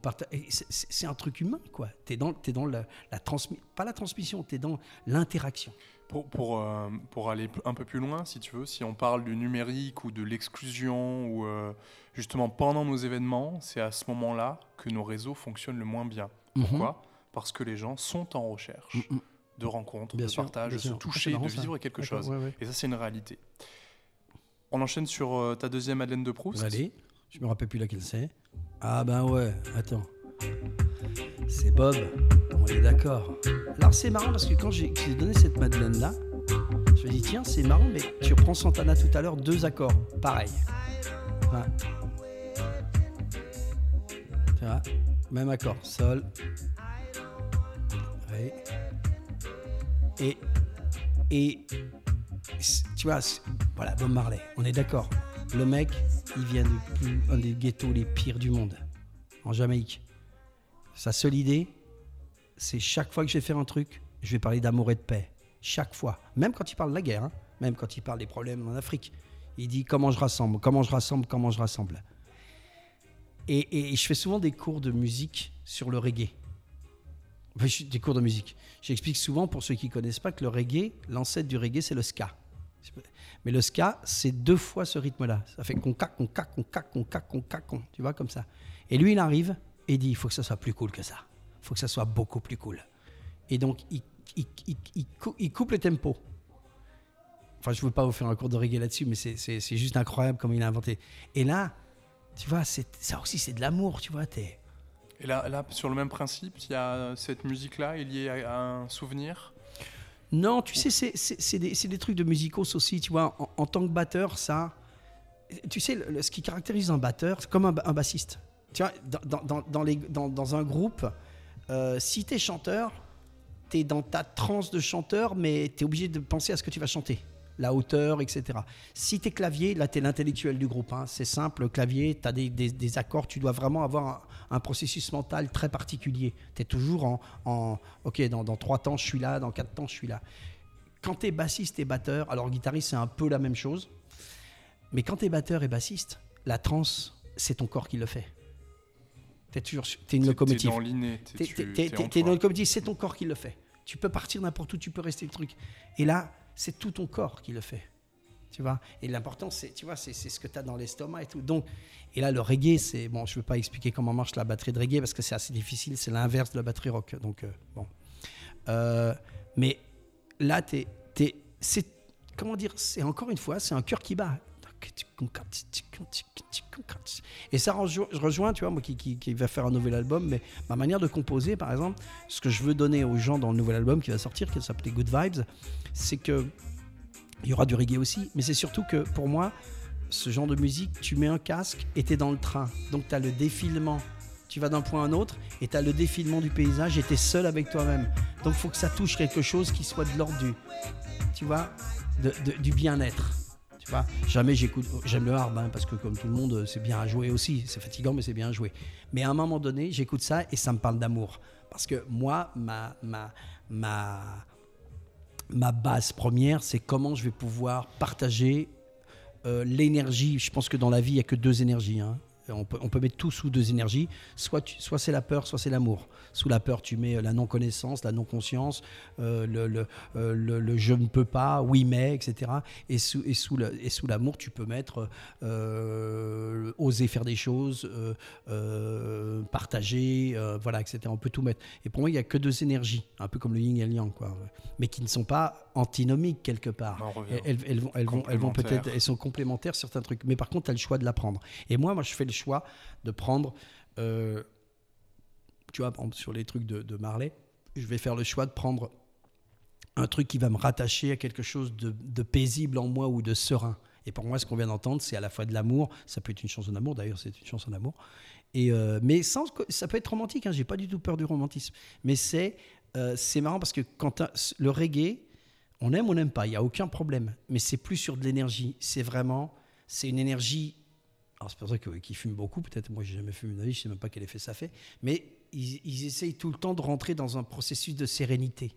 c'est- un truc humain, quoi. Tu es dans, t'es dans la, la transmission. Pas la transmission, tu es dans l'interaction. Pour, pour, euh, pour aller un peu plus loin, si tu veux, si on parle du numérique ou de l'exclusion, ou euh, justement pendant nos événements, c'est à ce moment-là que nos réseaux fonctionnent le moins bien. Pourquoi? Parce que les gens sont en recherche Mhm. de rencontres, Bien de sûr, partage, de se. Ah, toucher, marrant, de ça. vivre quelque chose. ouais, ouais. Et ça, c'est une réalité. On enchaîne sur euh, ta deuxième Madeleine de Proust. Allez, je me rappelle plus laquelle c'est. Ah ben ouais, attends. C'est Bob, on est d'accord. Alors c'est marrant parce que quand j'ai donné cette Madeleine là, je me dis tiens c'est marrant mais tu reprends Santana tout à l'heure, deux accords, pareil. Ouais. Tu vois, même accord, sol. Et, et tu vois, voilà, Bob Marley, on est d'accord. Le mec, il vient de un des ghettos les pires du monde, en Jamaïque. Sa seule idée, c'est chaque fois que je vais faire un truc, je vais parler d'amour et de paix. Chaque fois. Même quand il parle de la guerre, hein. même quand il parle des problèmes en Afrique. Il dit comment je rassemble, comment je rassemble, comment je rassemble. Et, je fais souvent des cours de musique sur le reggae. Enfin, des cours de musique. J'explique souvent pour ceux qui ne connaissent pas que le reggae, l'ancêtre du reggae, c'est le ska. Mais le ska, c'est deux fois ce rythme-là. Ça fait con cac, con cac, con cac, con. Tu vois, comme ça. Et lui, il arrive et dit il faut que ça soit plus cool que ça. Il faut que ça soit beaucoup plus cool. Et donc, il, il- il- il cou- il coupe le tempo. Enfin, je ne veux pas vous faire un cours de reggae là-dessus, mais c'est juste incroyable comme il a inventé. Et là, tu vois, c'est- ça aussi, c'est de l'amour, tu vois. t'es- Et là, là, sur le même principe, il y a cette musique-là est liée à, à un souvenir? Non, tu sais, c'est- des, des trucs de musicos aussi, tu vois. En, en tant que batteur, ça. Tu sais, le- ce qui caractérise un batteur, c'est comme un, un bassiste. Tu vois, dans, dans- dans- les- dans- un groupe, euh, si tu es chanteur, tu es dans ta transe de chanteur, mais tu es obligé de penser à ce que tu vas chanter. La hauteur, etc. Si tu es clavier, là, tu es l'intellectuel du groupe. hein. C'est simple, le clavier, tu as des, des- des accords, tu dois vraiment avoir un, un processus mental très particulier. Tu es toujours en, en, OK, dans, dans trois temps, je suis là, dans quatre temps, je suis là. Quand tu es bassiste et batteur, alors guitariste, c'est un peu la même chose. Mais quand tu es batteur et bassiste, la transe, c'est ton corps qui le fait. Tu es toujours t'es une T'es- locomotive. T'es dans l'inné. t'es- T'es- t'es- t'es t'es- t'es dans le comédie, c'est ton corps qui le fait. Tu peux partir n'importe où, tu peux rester le truc. Et là, c'est tout ton corps qui le fait. Tu vois Et l'important, c'est, tu vois, c'est, ce que tu as dans l'estomac et tout. Donc, et là, le reggae, c'est bon. Je ne veux pas expliquer comment marche la batterie de reggae parce que c'est assez difficile. C'est l'inverse de la batterie rock. Donc, euh, bon. Euh, mais là, t'es- c'est comment dire C'est encore une fois, c'est un cœur qui bat. Et ça rejo- je rejoins, tu vois, moi qui, qui, va faire un nouvel album, mais ma manière de composer, par exemple, ce que je veux donner aux gens dans le nouvel album qui va sortir, qui va s'appeler Good Vibes, c'est que il y aura du reggae aussi, mais c'est surtout que pour moi, ce genre de musique, tu mets un casque et tu es dans le train. Donc tu as le défilement. Tu vas d'un point à un autre et tu as le défilement du paysage et tu es seul avec toi-même. Donc faut que ça touche quelque chose qui soit de l'ordre du, tu vois, du bien-être. Jamais j'écoute, j'aime le hard hein, parce que comme tout le monde, c'est bien à jouer aussi. C'est fatigant, mais c'est bien à jouer. Mais à un moment donné, j'écoute ça et ça me parle d'amour. Parce que moi, ma, ma, ma, ma base première, c'est comment je vais pouvoir partager euh, l'énergie. Je pense que dans la vie, il n'y a que deux énergies. hein. On peut, on peut mettre tout sous deux énergies. Soit, tu- soit c'est la peur, soit c'est l'amour. Sous la peur, tu mets euh, la non-connaissance, la non-conscience, euh, le, le, euh, le- le je ne peux pas, oui mais, etc. Et sous, et sous, le- et sous l'amour, tu peux mettre euh, oser faire des choses, partager, voilà, etc. On peut tout mettre. Et pour moi, il n'y a que deux énergies, un peu comme le yin et le yang, quoi. Mais qui ne sont pas antinomiques quelque part. Revient. Elles, elles vont, elles, vont, elles vont peut-être, elles sont complémentaires certains trucs, mais par contre, tu as le choix de l'apprendre. Et moi, moi, je fais le choix de prendre, euh, tu vois, sur les trucs de, Marley, je vais faire le choix de prendre un truc qui va me rattacher à quelque chose de, paisible en moi ou de serein. Et pour moi, ce qu'on vient d'entendre, c'est à la fois de l'amour, ça peut être une chanson d'amour, d'ailleurs, c'est une chanson d'amour, et euh, mais sans, ça peut être romantique, hein, j'ai pas du tout peur du romantisme. Mais c'est euh, marrant parce que quand le reggae, on aime on n'aime pas, il n'y a aucun problème. Mais c'est plus sur de l'énergie. C'est vraiment, c'est une énergie. Alors c'est pour ça qu'ils fument beaucoup, peut-être. Moi, j'ai jamais fumé ma vie, je sais même pas quel effet ça fait. Mais ils, ils essayent tout le temps de rentrer dans un processus de sérénité.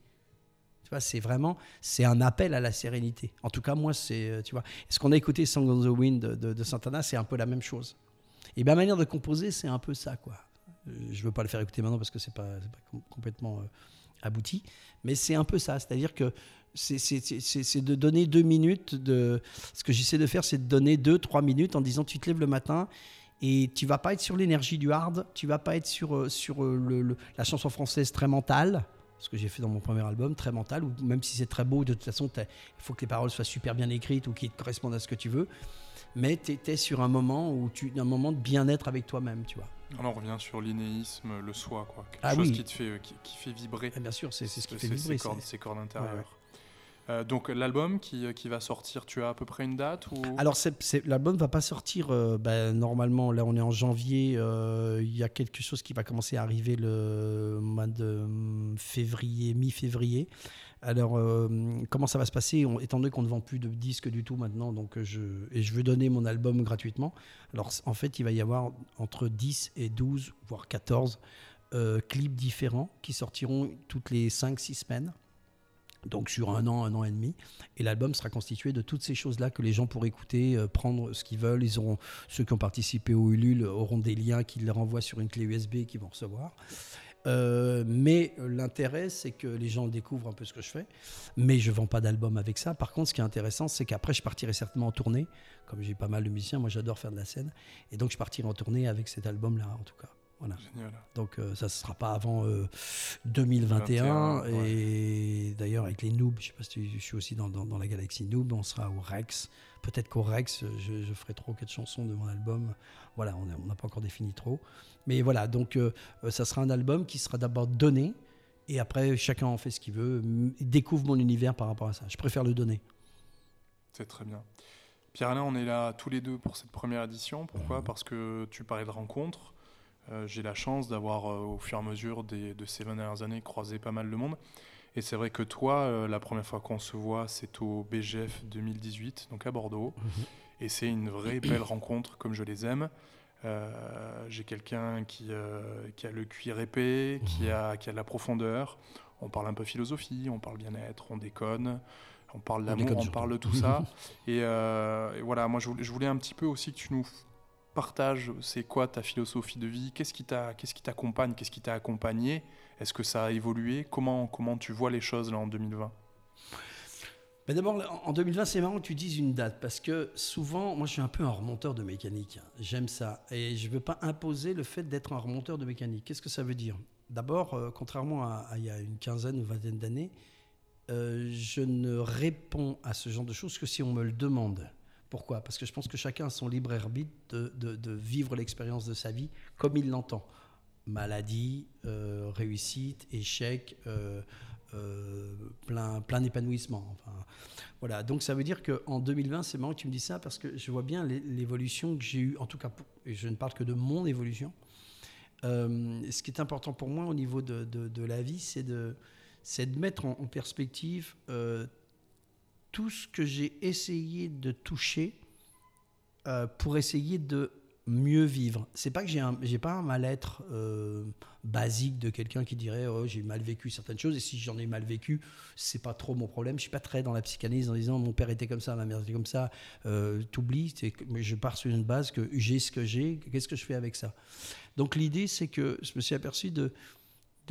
Tu vois, c'est vraiment, c'est un appel à la sérénité. En tout cas, moi, c'est, euh, tu vois. Ce qu'on a écouté, Song on the Wind de, Santana, c'est un peu la même chose. Et ma manière de composer, c'est un peu ça, quoi. Euh, Je veux pas le faire écouter maintenant parce que c'est pas, pas com- complètement euh, abouti, mais c'est un peu ça. C'est-à-dire que c'est- de donner deux minutes de. Ce que j'essaie de faire, c'est de donner deux, trois minutes en disant tu te lèves le matin et tu vas pas être sur l'énergie du hard, tu vas pas être sur, euh, sur euh, le- le- la chanson française très mentale, ce que j'ai fait dans mon premier album, très mental, ou même si c'est très beau, de toute façon, il faut que les paroles soient super bien écrites ou qu'ils correspondent à ce que tu veux. Mais tu étais sur un moment où tu, un moment de bien-être avec toi-même, tu vois. Alors, on revient sur l'innéisme, le soi, quoi. Quelque Ah chose oui. qui te fait, euh, qui, qui fait vibrer. Et bien sûr, c'est ce qui fait vibrer. Ces cordes, ces cordes Ouais, intérieures. Euh, donc, l'album qui, qui va sortir, tu as à peu près une date ou... Alors, l'album va pas sortir euh, ben, normalement. Là, on est en janvier. euh, Il y a quelque chose qui va commencer à arriver le mois de février, mi-février. Alors, comment ça va se passer? Étant donné qu'on ne vend plus de disques du tout maintenant, donc et je veux donner mon album gratuitement. Alors, en fait, il va y avoir entre 10 et 12, voire 14 euh, clips différents qui sortiront toutes les 5-6 semaines. Donc sur un an, un an et demi. Et l'album sera constitué de toutes ces choses-là que les gens pourront écouter, euh, prendre ce qu'ils veulent. Ils auront, ceux qui ont participé au Ulule auront des liens qui les renvoient sur une clé USB qu'ils vont recevoir. Euh, mais l'intérêt, c'est que les gens découvrent un peu ce que je fais. Mais je vends pas d'album avec ça. Par contre, ce qui est intéressant, c'est qu'après, je partirai certainement en tournée. Comme j'ai pas mal de musiciens, moi j'adore faire de la scène. Et donc, je partirai en tournée avec cet album-là, en tout cas. Voilà. Génial. Donc euh, ça ne sera pas avant euh, 2021. 21, et d'ailleurs avec les Noobs, je sais pas si tu- je suis aussi dans, dans- dans la galaxie Noob, on sera au Rex. Peut-être qu'au Rex, je, je ferai trois ou quatre chansons de mon album. Voilà, on n'a pas encore défini trop. Mais voilà, donc euh, euh, ça sera un album qui sera d'abord donné. Et après, chacun en fait ce qu'il veut. Il découvre mon univers par rapport à ça. Je préfère le donner. C'est très bien. Pierre-Alain, on est là tous les deux pour cette première édition. Pourquoi? Parce que tu parlais de rencontres. Euh, J'ai la chance d'avoir, euh, au fur et à mesure des- de ces 20 dernières années, croisé pas mal de monde. Et c'est vrai que toi, euh, la première fois qu'on se voit, c'est au BGF 2018, donc à Bordeaux. Et c'est une vraie belle rencontre, comme je les aime. Euh, J'ai quelqu'un qui, euh, qui a le cuir épais, qui a, qui a de la profondeur. On parle un peu philosophie, on parle bien-être, on déconne, on parle d'amour, on surtout. parle de tout ça. Et, euh, et voilà, moi je voulais, je voulais un petit peu aussi que tu nous partages, c'est quoi ta philosophie de vie, qu'est-ce qui t'accompagne, qu'est-ce qui t'a accompagné, est-ce que ça a évolué, comment, comment tu vois les choses là en 2020 Mais d'abord, en 2020, c'est marrant que tu dises une date parce que souvent, moi, je suis un peu un remonteur de mécanique. hein. J'aime ça et je ne veux pas imposer le fait d'être un remonteur de mécanique. Qu'est-ce que ça veut dire? D'abord, euh, contrairement à, à il y a une quinzaine ou vingtaine d'années, euh, je ne réponds à ce genre de choses que si on me le demande. Pourquoi? Parce que je pense que chacun a son libre arbitre de, de- vivre l'expérience de sa vie comme il l'entend. Maladie, euh, réussite, échec, euh, euh, plein, plein d'épanouissement. Voilà, donc ça veut dire qu'en 2020, c'est marrant que tu me dis ça parce que je vois bien l'é- l'évolution que j'ai eue, en tout cas, je ne parle que de mon évolution. Ce qui est important pour moi au niveau de, de- la vie, c'est de, de mettre en, perspective tout ce que j'ai essayé de toucher euh, pour essayer de mieux vivre. C'est pas que j'ai pas un mal-être euh, basique de quelqu'un qui dirait oh, j'ai mal vécu certaines choses et si j'en ai mal vécu c'est pas trop mon problème. Je suis pas très dans la psychanalyse en disant mon père était comme ça, ma mère était comme ça. Euh, T'oublies, je pars sur une base que j'ai ce que j'ai. Qu'est-ce que je fais avec ça? Donc l'idée c'est que je me suis aperçu de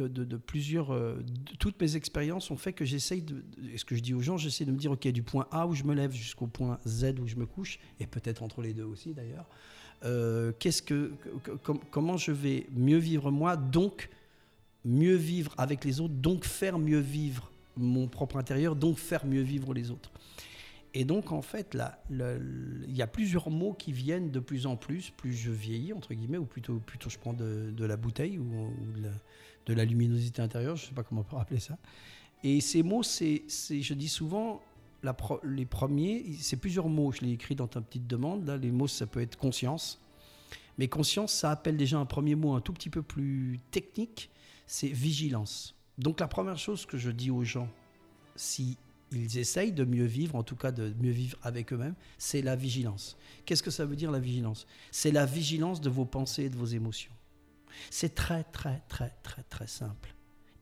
de, plusieurs. euh, toutes mes expériences ont fait que j'essaye de. ce que je dis aux gens, j'essaie de me dire, OK, du point A où je me lève jusqu'au point Z où je me couche, et peut-être entre les deux aussi d'ailleurs, euh, qu'est-ce que, que- com- comment je vais mieux vivre moi, donc mieux vivre avec les autres, donc faire mieux vivre mon propre intérieur, donc faire mieux vivre les autres. Et donc, en fait, là, il y a plusieurs mots qui viennent de plus en plus, plus je vieillis, entre guillemets, ou plutôt, plutôt je prends de, de la bouteille ou, ou de, la, de la luminosité intérieure, je ne sais pas comment on peut rappeler ça. Et ces mots, c'est, je dis souvent, les premiers, c'est plusieurs mots, je l'ai écrit dans ta petite demande, là, les mots, ça peut être conscience. Mais conscience, ça appelle déjà un premier mot un tout petit peu plus technique, c'est vigilance. Donc la première chose que je dis aux gens, si ils essayent de mieux vivre, en tout cas de mieux vivre avec eux-mêmes, c'est la vigilance. Qu'est-ce que ça veut dire la vigilance? C'est la vigilance de vos pensées et de vos émotions. C'est très très très très très simple.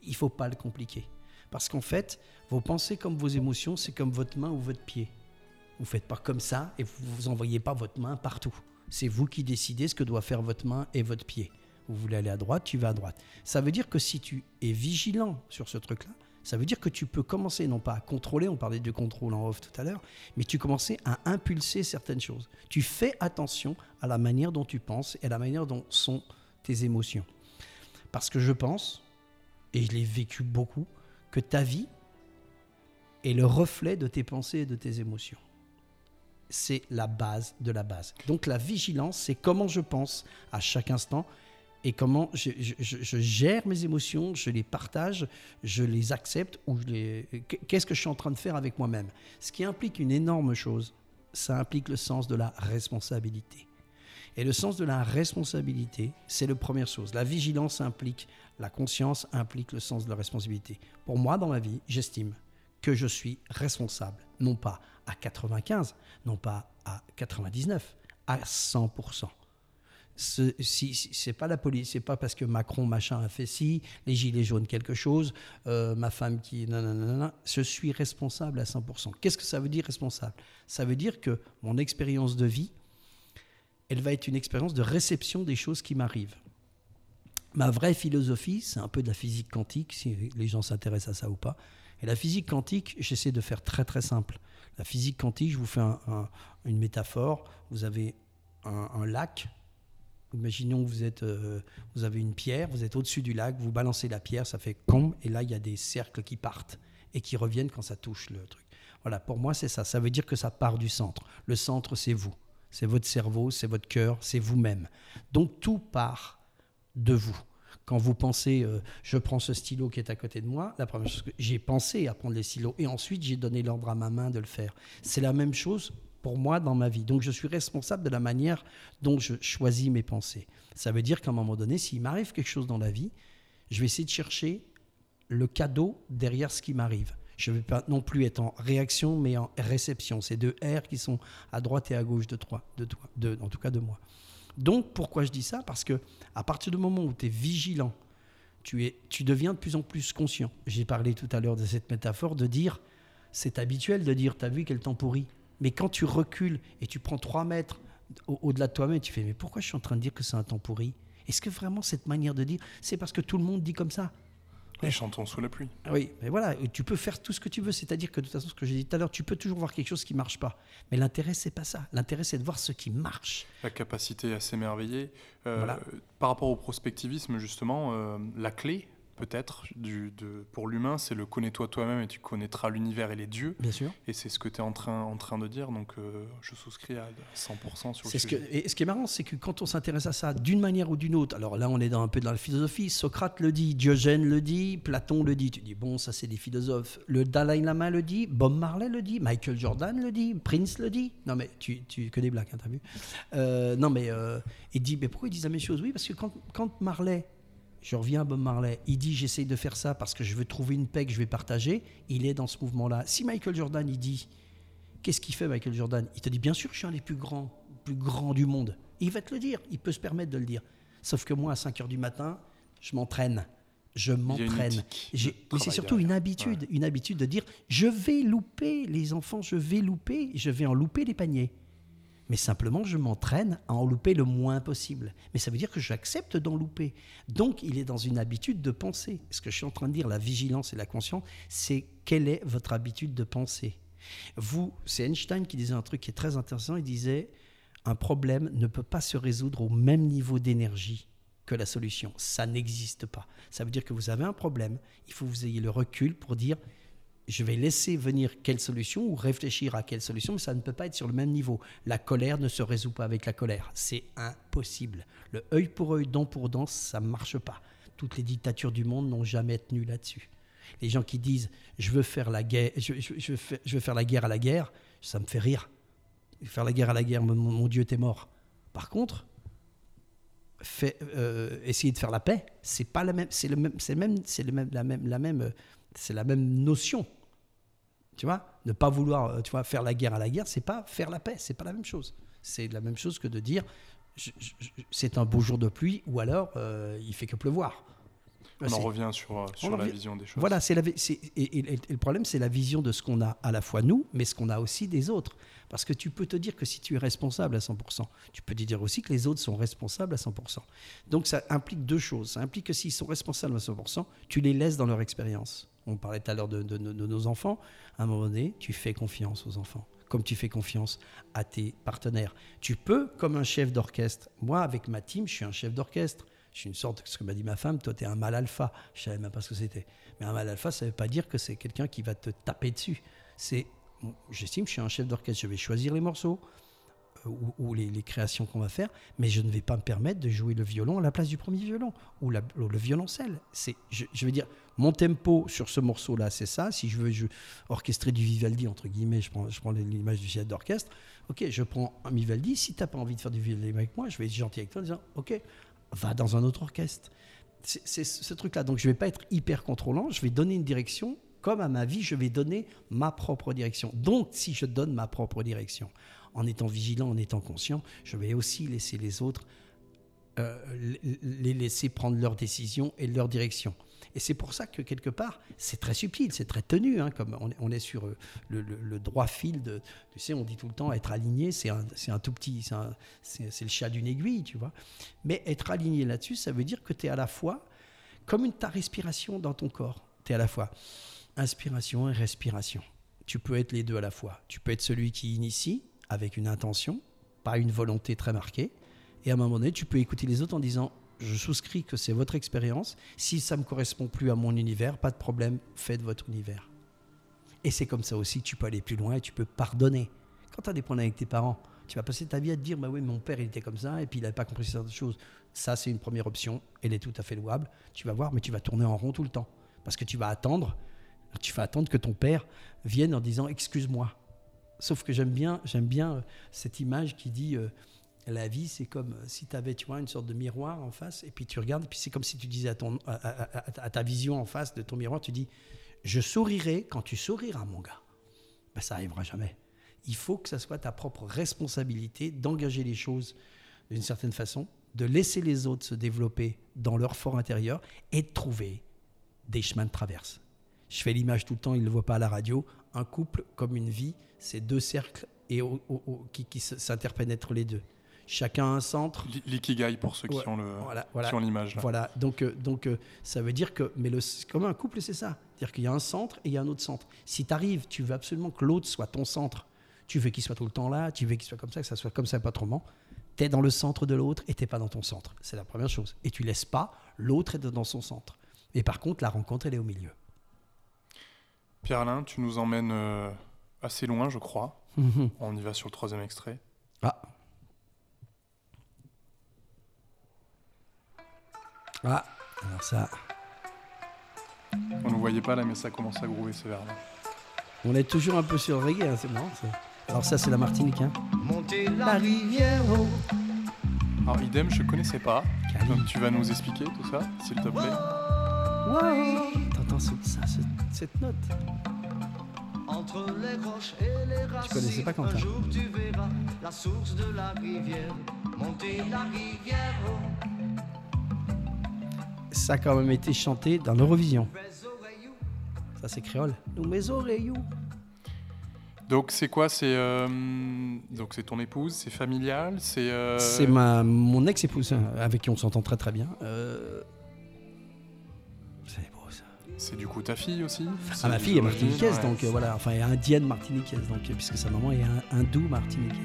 Il ne faut pas le compliquer. Parce qu'en fait, vos pensées comme vos émotions, c'est comme votre main ou votre pied. Vous ne faites pas comme ça et vous vous envoyez pas votre main partout. C'est vous qui décidez ce que doit faire votre main et votre pied. Vous voulez aller à droite, tu vas à droite. Ça veut dire que si tu es vigilant sur ce truc-là, ça veut dire que tu peux commencer non pas à contrôler, on parlait de contrôle en off tout à l'heure, mais tu commences à impulser certaines choses. Tu fais attention à la manière dont tu penses et à la manière dont sont tes émotions. Parce que je pense, et je l'ai vécu beaucoup, que ta vie est le reflet de tes pensées et de tes émotions. C'est la base de la base. Donc la vigilance, c'est comment je pense à chaque instant et comment je, je- gère mes émotions, je les partage, je les accepte ou je les... Qu'est-ce que je suis en train de faire avec moi-même Ce qui implique une énorme chose, ça implique le sens de la responsabilité. Et le sens de la responsabilité, c'est la première chose. La vigilance implique la conscience, implique le sens de la responsabilité. Pour moi, dans ma vie, j'estime que je suis responsable, non pas à 95, non pas à 99, à 100%. Ce, si, pas la police, c'est pas parce que Macron machin a fait ci, les gilets jaunes quelque chose, euh, ma femme qui nanana, je suis responsable à 100%. Qu'est-ce que ça veut dire responsable? Ça veut dire que mon expérience de vie, elle va être une expérience de réception des choses qui m'arrivent. Ma vraie philosophie, c'est un peu de la physique quantique, si les gens s'intéressent à ça ou pas. Et la physique quantique, j'essaie de faire très très simple. La physique quantique, je vous fais un- un- une métaphore. Vous avez un, un lac. Imaginons que vous, êtes, euh, vous avez une pierre, vous êtes au-dessus du lac, vous balancez la pierre, ça fait com, et là il y a des cercles qui partent et qui reviennent quand ça touche le truc. Voilà, pour moi c'est ça. Ça veut dire que ça part du centre. Le centre, c'est vous. C'est votre cerveau, c'est votre cœur, c'est vous-même. Donc tout part de vous. Quand vous pensez, euh, je prends ce stylo qui est à côté de moi, la première chose que j'ai pensé à prendre les stylos et ensuite j'ai donné l'ordre à ma main de le faire. C'est la même chose pour moi dans ma vie. Donc je suis responsable de la manière dont je choisis mes pensées. Ça veut dire qu'à un moment donné, s'il m'arrive quelque chose dans la vie, je vais essayer de chercher le cadeau derrière ce qui m'arrive. Je ne vais pas non plus être en réaction, mais en réception. C'est deux R qui sont à droite et à gauche de toi, de toi, en tout cas de moi. Donc pourquoi je dis ça? Parce que à partir du moment où tu es vigilant, tu, es, tu deviens de plus en plus conscient. J'ai parlé tout à l'heure de cette métaphore de dire, c'est habituel de dire, t'as vu quel temps pourri? Mais quand tu recules et tu prends 3 mètres au- au-delà de toi-même, tu fais, mais pourquoi je suis en train de dire que c'est un temps pourri? Est-ce que vraiment cette manière de dire, c'est parce que tout le monde dit comme ça? Les chantons sous la pluie. ah Oui, mais voilà, et tu peux faire tout ce que tu veux. C'est-à-dire que de toute façon, ce que j'ai dit tout à l'heure, tu peux toujours voir quelque chose qui marche pas. Mais l'intérêt, c'est pas ça. L'intérêt, c'est de voir ce qui marche. La capacité à s'émerveiller. Euh, Voilà. Par rapport au prospectivisme, justement, euh, la clé, peut-être, pour l'humain, c'est le connais-toi toi-même et tu connaîtras l'univers et les dieux. Bien sûr. Et c'est ce que tu es en train, en train de dire, donc euh, je souscris à 100% sur le C'est ce que, sujet. et ce qui est marrant, c'est que quand on s'intéresse à ça d'une manière ou d'une autre, alors là on est dans, un peu dans la philosophie, Socrate le dit, Diogène le dit, Platon le dit, tu dis bon ça c'est des philosophes, le Dalai Lama le dit, Bob Marley le dit, Michael Jordan le dit, Prince le dit, non mais tu, tu que des blagues, hein, t'as vu Euh, Non mais euh, il dit, mais pourquoi ils disent la même chose? Oui parce que quand, quand Marley, je reviens à Bob Marley, il dit j'essaye de faire ça parce que je veux trouver une paix que je vais partager, il est dans ce mouvement-là. Si Michael Jordan il dit Qu'est-ce qu'il fait Michael Jordan? Il te dit bien sûr je suis un des plus grands, plus grands du monde. Il va te le dire, il peut se permettre de le dire. Sauf que moi à 5 heures du matin, je m'entraîne. Je m'entraîne. Mais c'est surtout une habitude, une habitude de dire je vais louper les enfants, je vais louper, je vais en louper les paniers. Mais simplement, je m'entraîne à en louper le moins possible. Mais ça veut dire que j'accepte d'en louper. Donc, il est dans une habitude de penser. Ce que je suis en train de dire, la vigilance et la conscience, c'est quelle est votre habitude de penser. Vous, c'est Einstein qui disait un truc qui est très intéressant. Il disait un problème ne peut pas se résoudre au même niveau d'énergie que la solution. Ça n'existe pas. Ça veut dire que vous avez un problème. Il faut que vous ayez le recul pour dire je vais laisser venir quelle solution ou réfléchir à quelle solution, mais ça ne peut pas être sur le même niveau. La colère ne se résout pas avec la colère. C'est impossible. Le œil pour œil, dent pour dent, ça ne marche pas. Toutes les dictatures du monde n'ont jamais tenu là-dessus. Les gens qui disent je veux faire la guerre, je, veux faire, la guerre à la guerre, ça me fait rire. Faire la guerre à la guerre, mon, Dieu, t'es mort. Par contre, fait, euh, essayer de faire la paix, c'est pas la même, c'est le même, c'est même, c'est le même, la même, la même, euh, c'est la même notion. Tu vois, ne pas vouloir, euh, tu vois, faire la guerre à la guerre, c'est pas faire la paix, c'est pas la même chose. C'est la même chose que de dire, c'est un beau jour de pluie, ou alors euh, il fait que pleuvoir. On en revient sur, euh, sur la vision des choses. voilà, c'est la, vi- c'est- et, et- et le problème, c'est la vision de ce qu'on a à la fois nous, mais ce qu'on a aussi des autres. Parce que tu peux te dire que si tu es responsable à 100%, tu peux te dire aussi que les autres sont responsables à 100%. Donc ça implique deux choses. Ça implique que s'ils sont responsables à 100%, tu les laisses dans leur expérience. On parlait tout à l'heure de, nos enfants. À un moment donné, tu fais confiance aux enfants, comme tu fais confiance à tes partenaires. Tu peux, comme un chef d'orchestre, moi, avec ma team, je suis un chef d'orchestre. Je suis une sorte, ce que m'a dit ma femme, toi, tu es un mal alpha. Je savais même pas ce que c'était. Mais un mal alpha, ça ne veut pas dire que c'est quelqu'un qui va te taper dessus. C'est, j'estime je suis un chef d'orchestre. Je vais choisir les morceaux ou, les, créations qu'on va faire, mais je ne vais pas me permettre de jouer le violon à la place du premier violon ou, le violoncelle. C'est, je, je veux dire, mon tempo sur ce morceau-là, c'est ça. Si je veux orchestrer du Vivaldi, entre guillemets, je prends, l'image du chef d'orchestre. Ok, je prends un Vivaldi. Si tu n'as pas envie de faire du Vivaldi avec moi, je vais être gentil avec toi en disant, ok, va dans un autre orchestre. C'est ce truc-là. Donc je ne vais pas être hyper contrôlant, je vais donner une direction. Comme à ma vie, je vais donner ma propre direction. Donc si je donne ma propre direction, en étant vigilant, en étant conscient, je vais aussi laisser les autres euh, les- laisser prendre leurs décisions et leur direction. Et c'est pour ça que quelque part, c'est très subtil, c'est très tenu, hein, comme on est, sur euh, le, droit fil de, tu sais, on dit tout le temps être aligné, c'est un, un tout petit, c'est le chat d'une aiguille, tu vois. Mais être aligné là-dessus, ça veut dire que tu es à la fois comme une, ta respiration dans ton corps. Tu es à la fois inspiration et respiration. Tu peux être les deux à la fois. Tu peux être celui qui initie avec une intention, pas une volonté très marquée. Et à un moment donné, tu peux écouter les autres en disant Je souscris que c'est votre expérience. Si ça ne me correspond plus à mon univers, pas de problème, faites votre univers. Et c'est comme ça aussi que tu peux aller plus loin et tu peux pardonner. Quand tu as des problèmes avec tes parents, tu vas passer ta vie à te dire Bah oui, mon père, il était comme ça et puis il n'avait pas compris certaines choses. Ça, c'est une première option. Elle est tout à fait louable. Tu vas voir, mais tu vas tourner en rond tout le temps. Parce que tu vas attendre, tu vas attendre que ton père vienne en disant Excuse-moi. Sauf que j'aime bien, j'aime bien euh, cette image qui dit euh, la vie, c'est comme euh, si tu avais tu vois, une sorte de miroir en face, et puis tu regardes, et puis c'est comme si tu disais à, ton, à, ta vision en face de ton miroir, tu dis Je sourirai quand tu souriras, mon gars. Ben, ça arrivera jamais. Il faut que ça soit ta propre responsabilité d'engager les choses d'une certaine façon, de laisser les autres se développer dans leur fort intérieur et de trouver des chemins de traverse. Je fais l'image tout le temps, il ne le voit pas à la radio. Un couple, comme une vie, c'est deux cercles et au- au- au- qui, qui s'interpénètrent les deux. Chacun a un centre. L'ikigai pour ceux qui Ouais, ont le Voilà, voilà. qui ont l'image. là. Voilà, donc, euh, donc euh, ça veut dire que, mais le, comme un couple, c'est ça. C'est-à-dire qu'il y a un centre et il y a un autre centre. Si tu arrives, tu veux absolument que l'autre soit ton centre. Tu veux qu'il soit tout le temps là, tu veux qu'il soit comme ça, que ça soit comme ça, pas trop Tu es dans le centre de l'autre et tu pas dans ton centre. C'est la première chose. Et tu laisses pas l'autre être dans son centre. Et par contre, la rencontre, elle est au milieu. Pierre-Alain, tu nous emmènes euh, assez loin, je crois. On y va sur le troisième extrait. Ah. Ah, alors ça, On ne voyait pas là, mais ça commence à groover ce verre-là. on est toujours un peu sur le reggae, hein, c'est marrant. ça. Alors ça, c'est la Martinique. Hein. Monter la rivière haut. Alors, idem, je connaissais pas. Cali. Donc, tu vas nous expliquer tout ça, s'il te plaît. Wow Ça, cette note Entre les roches et les racines. connaissais pas Quentin Un jour tu verras la source de la rivière. Monter la rivière haut. Ça a quand même été chanté dans l'Eurovision. Ça, c'est créole. Nous, mes oreilles. Donc, c'est quoi? C'est euh, donc c'est ton épouse, c'est familial, c'est. euh, C'est ma, mon ex-épouse, hein, avec qui on s'entend très très bien. Euh. C'est du coup ta fille aussi? Ah, ma fille est martiniquaise, ouais. donc euh, voilà, enfin, elle est indienne martiniquaise, donc, euh, puisque sa maman est hindoue martiniquaise.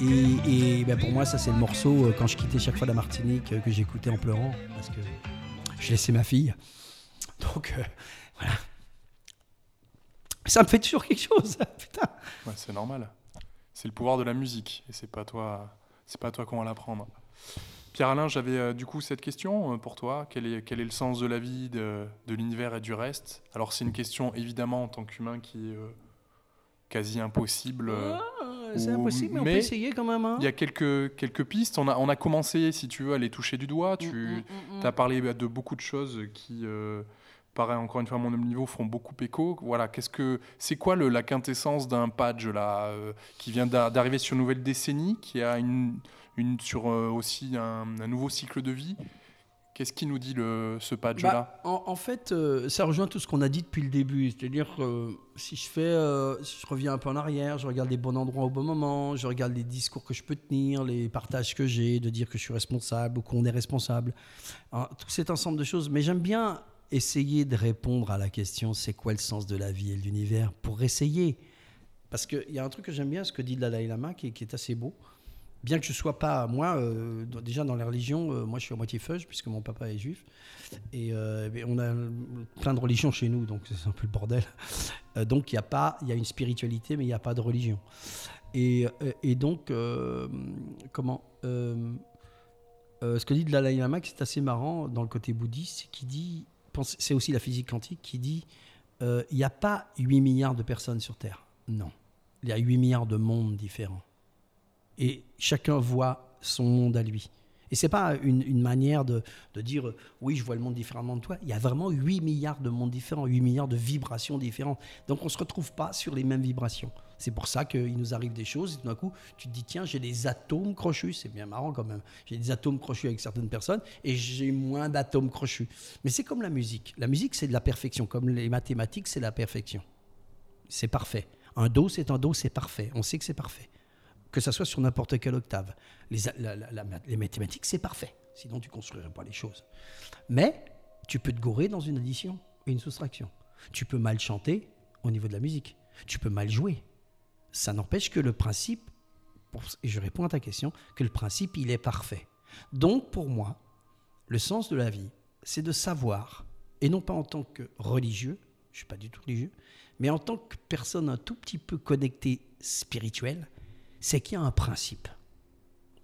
Et, et ben, pour moi, ça, c'est le morceau, euh, quand je quittais chaque fois la Martinique, que j'écoutais en pleurant, parce que je laissais ma fille. Donc, euh, voilà. Ça me fait toujours quelque chose, putain. Ouais, c'est normal. C'est le pouvoir de la musique et c'est pas toi, c'est pas toi qu'on va l'apprendre. Pierre-Alain, j'avais euh, du coup cette question euh, pour toi. Quel est, quel est le sens de la vie, de, de l'univers et du reste? Alors c'est une question évidemment en tant qu'humain qui est euh, quasi impossible. Ah, c'est impossible, mais, on mais peut essayer quand même. hein. Il y a quelques, quelques pistes. On a, on a commencé, si tu veux, à les toucher du doigt. Tu Mm, as parlé bah, de beaucoup de choses qui, euh, pareil, encore une fois, à mon niveau, font beaucoup écho. Voilà, qu'est-ce que c'est quoi le, la quintessence d'un patch là, euh, qui vient d'a- d'arriver sur une nouvelle décennie, qui a une, sur euh, aussi un, nouveau cycle de vie Qu'est-ce qui nous dit ce patch là Bah, en, fait, euh, ça rejoint tout ce qu'on a dit depuis le début. C'est-à-dire que euh, si je fais, je reviens un peu en arrière, je regarde les bons endroits au bon moment, je regarde les discours que je peux tenir, les partages que j'ai, de dire que je suis responsable ou qu'on est responsable. Hein, tout cet ensemble de choses. Mais j'aime bien essayer de répondre à la question c'est quoi le sens de la vie et de l'univers pour essayer? Parce qu'il y a un truc que j'aime bien, ce que dit le Dalai Lama, qui est assez beau. Bien que je sois pas, moi, euh, déjà dans les religions, euh, moi je suis à moitié feuge, puisque mon papa est juif. Et euh, on a plein de religions chez nous, donc c'est un peu le bordel. Donc il y a pas, il y a une spiritualité, mais il n'y a pas de religion. Et, et donc, comment Ce que dit Dalai Lama, qui c'est assez marrant dans le côté bouddhiste, qu'il dit, c'est aussi la physique quantique, qui dit, il n'y a pas 8 milliards de personnes sur Terre. Non, il y a 8 milliards de mondes différents. Et chacun voit son monde à lui. Et c'est pas une, manière de, dire oui, je vois le monde différemment de toi. Il y a vraiment 8 milliards de mondes différents, 8 milliards de vibrations différentes. Donc on ne se retrouve pas sur les mêmes vibrations. C'est pour ça qu'il nous arrive des choses et tout d'un coup, tu te dis, tiens, j'ai des atomes crochus. C'est bien marrant quand même. J'ai des atomes crochus avec certaines personnes et j'ai moins d'atomes crochus. Mais c'est comme la musique. La musique, c'est de la perfection. Comme les mathématiques, c'est la perfection. C'est parfait. Un do, c'est un do, c'est parfait. On sait que c'est parfait. Que ça soit sur n'importe quelle octave. Les, les mathématiques, c'est parfait. Sinon, tu construirais pas les choses. Mais tu peux te gourer dans une addition et une soustraction. Tu peux mal chanter au niveau de la musique. Tu peux mal jouer. Ça n'empêche que le principe, et je réponds à ta question, que le principe, il est parfait. Donc, pour moi, le sens de la vie, c'est de savoir, et non pas en tant que religieux, je ne suis pas du tout religieux, mais en tant que personne un tout petit peu connectée spirituelle, c'est qu'il y a un principe.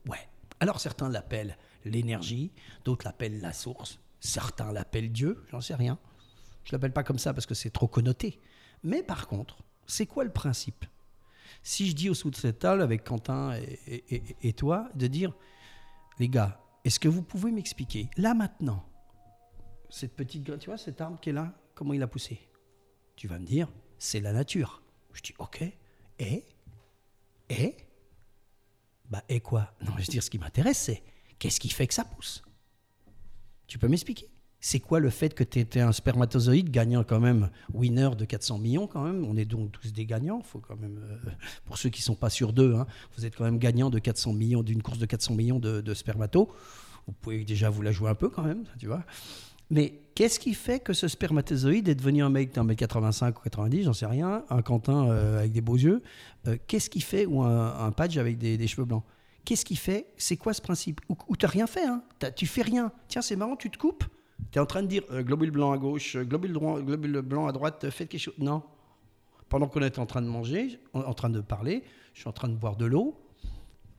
Ouais. Alors certains l'appellent l'énergie, d'autres l'appellent la source, certains l'appellent Dieu, j'en sais rien. Je l'appelle pas comme ça parce que c'est trop connoté. Mais par contre, c'est quoi le principe? Si je dis au sous de cette table avec Quentin et, et- toi de dire, les gars, est-ce que vous pouvez m'expliquer là maintenant cette petite graine, tu vois cette arbre qui est là, comment il a poussé Tu vas me dire, c'est la nature. Je dis, ok. Et Et? Bah, et quoi? Non, je veux dire, ce qui m'intéresse, c'est qu'est-ce qui fait que ça pousse? Tu peux m'expliquer? C'est quoi le fait que tu étais un spermatozoïde gagnant quand même, winner de 400 millions quand même? On est donc tous des gagnants, faut quand même, euh, pour ceux qui sont pas sûrs d'eux, hein, vous êtes quand même gagnant de 400 millions, d'une course de 400 millions de, de spermato. Vous pouvez déjà vous la jouer un peu quand même, tu vois. Mais qu'est-ce qui fait que ce spermatozoïde est devenu un mec d'un mètre 85 ou 90, j'en sais rien, un Quentin euh, avec des beaux yeux euh, Qu'est-ce qui fait, ou un, un Padge avec des, cheveux blancs? Qu'est-ce qui fait C'est quoi ce principe? Ou, t'as rien fait, hein? Tu fais rien. Tiens, c'est marrant, tu te coupes. Tu es en train de dire euh, globule blanc à gauche, globule, droit, globule blanc à droite, faites quelque chose. Non. Pendant qu'on est en train de manger, en, en train de parler, je suis en train de boire de l'eau.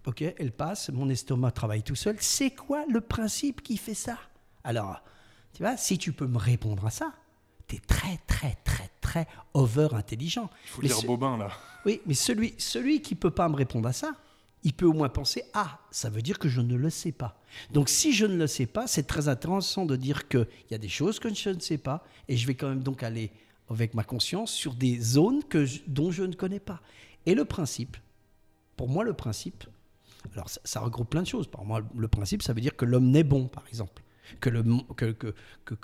Ok, elle passe, mon estomac travaille tout seul. C'est quoi le principe qui fait ça? Alors, tu vois, si tu peux me répondre à ça, tu es très, très, très, très over intelligent. Il faut Mais lire ce- Bobin là. Oui, mais celui, celui qui peut pas me répondre à ça, il peut au moins penser Ah, ça veut dire que je ne le sais pas. Donc, si je ne le sais pas, c'est très intéressant de dire qu'il y a des choses que je ne sais pas et je vais quand même donc aller avec ma conscience sur des zones que je- dont je ne connais pas. Et le principe, pour moi, le principe, alors ça, ça regroupe plein de choses. Pour moi, le principe, ça veut dire que l'homme naît bon, par exemple. Que,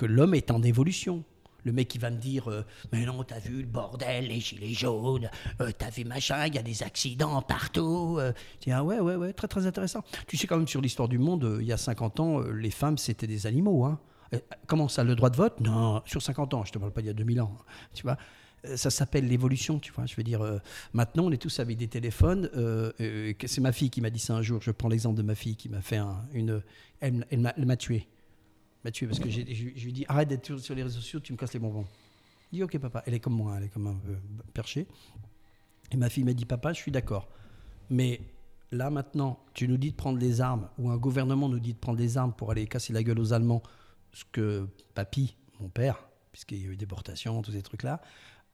l'homme est en évolution. Le mec qui va me dire euh, Mais non, t'as vu le bordel, les gilets jaunes, euh, t'as vu machin, il y a des accidents partout. euh. Dis Ah ouais, ouais, ouais, très très intéressant. Tu sais, quand même, sur l'histoire du monde, euh, il y a 50 ans, les femmes, c'était des animaux. Hein. Comment ça, le droit de vote? Non, sur 50 ans, je te parle pas d'il y a 2000 ans. Tu vois ça s'appelle l'évolution, tu vois. Je veux dire, maintenant, on est tous avec des téléphones. c'est ma fille qui m'a dit ça un jour. Je prends l'exemple de ma fille qui m'a fait un- une. Elle m'a tué. Elle m'a tué parce que je, lui dit arrête d'être sur, les réseaux sociaux, tu me casses les bonbons. Il dit ok, papa. Elle est comme moi, elle est comme un peu perchée. Et ma fille m'a dit papa, je suis d'accord. Mais là, maintenant, tu nous dis de prendre les armes, ou un gouvernement nous dit de prendre des armes pour aller casser la gueule aux Allemands, ce que papy, mon père, puisqu'il y a eu déportation, tous ces trucs-là,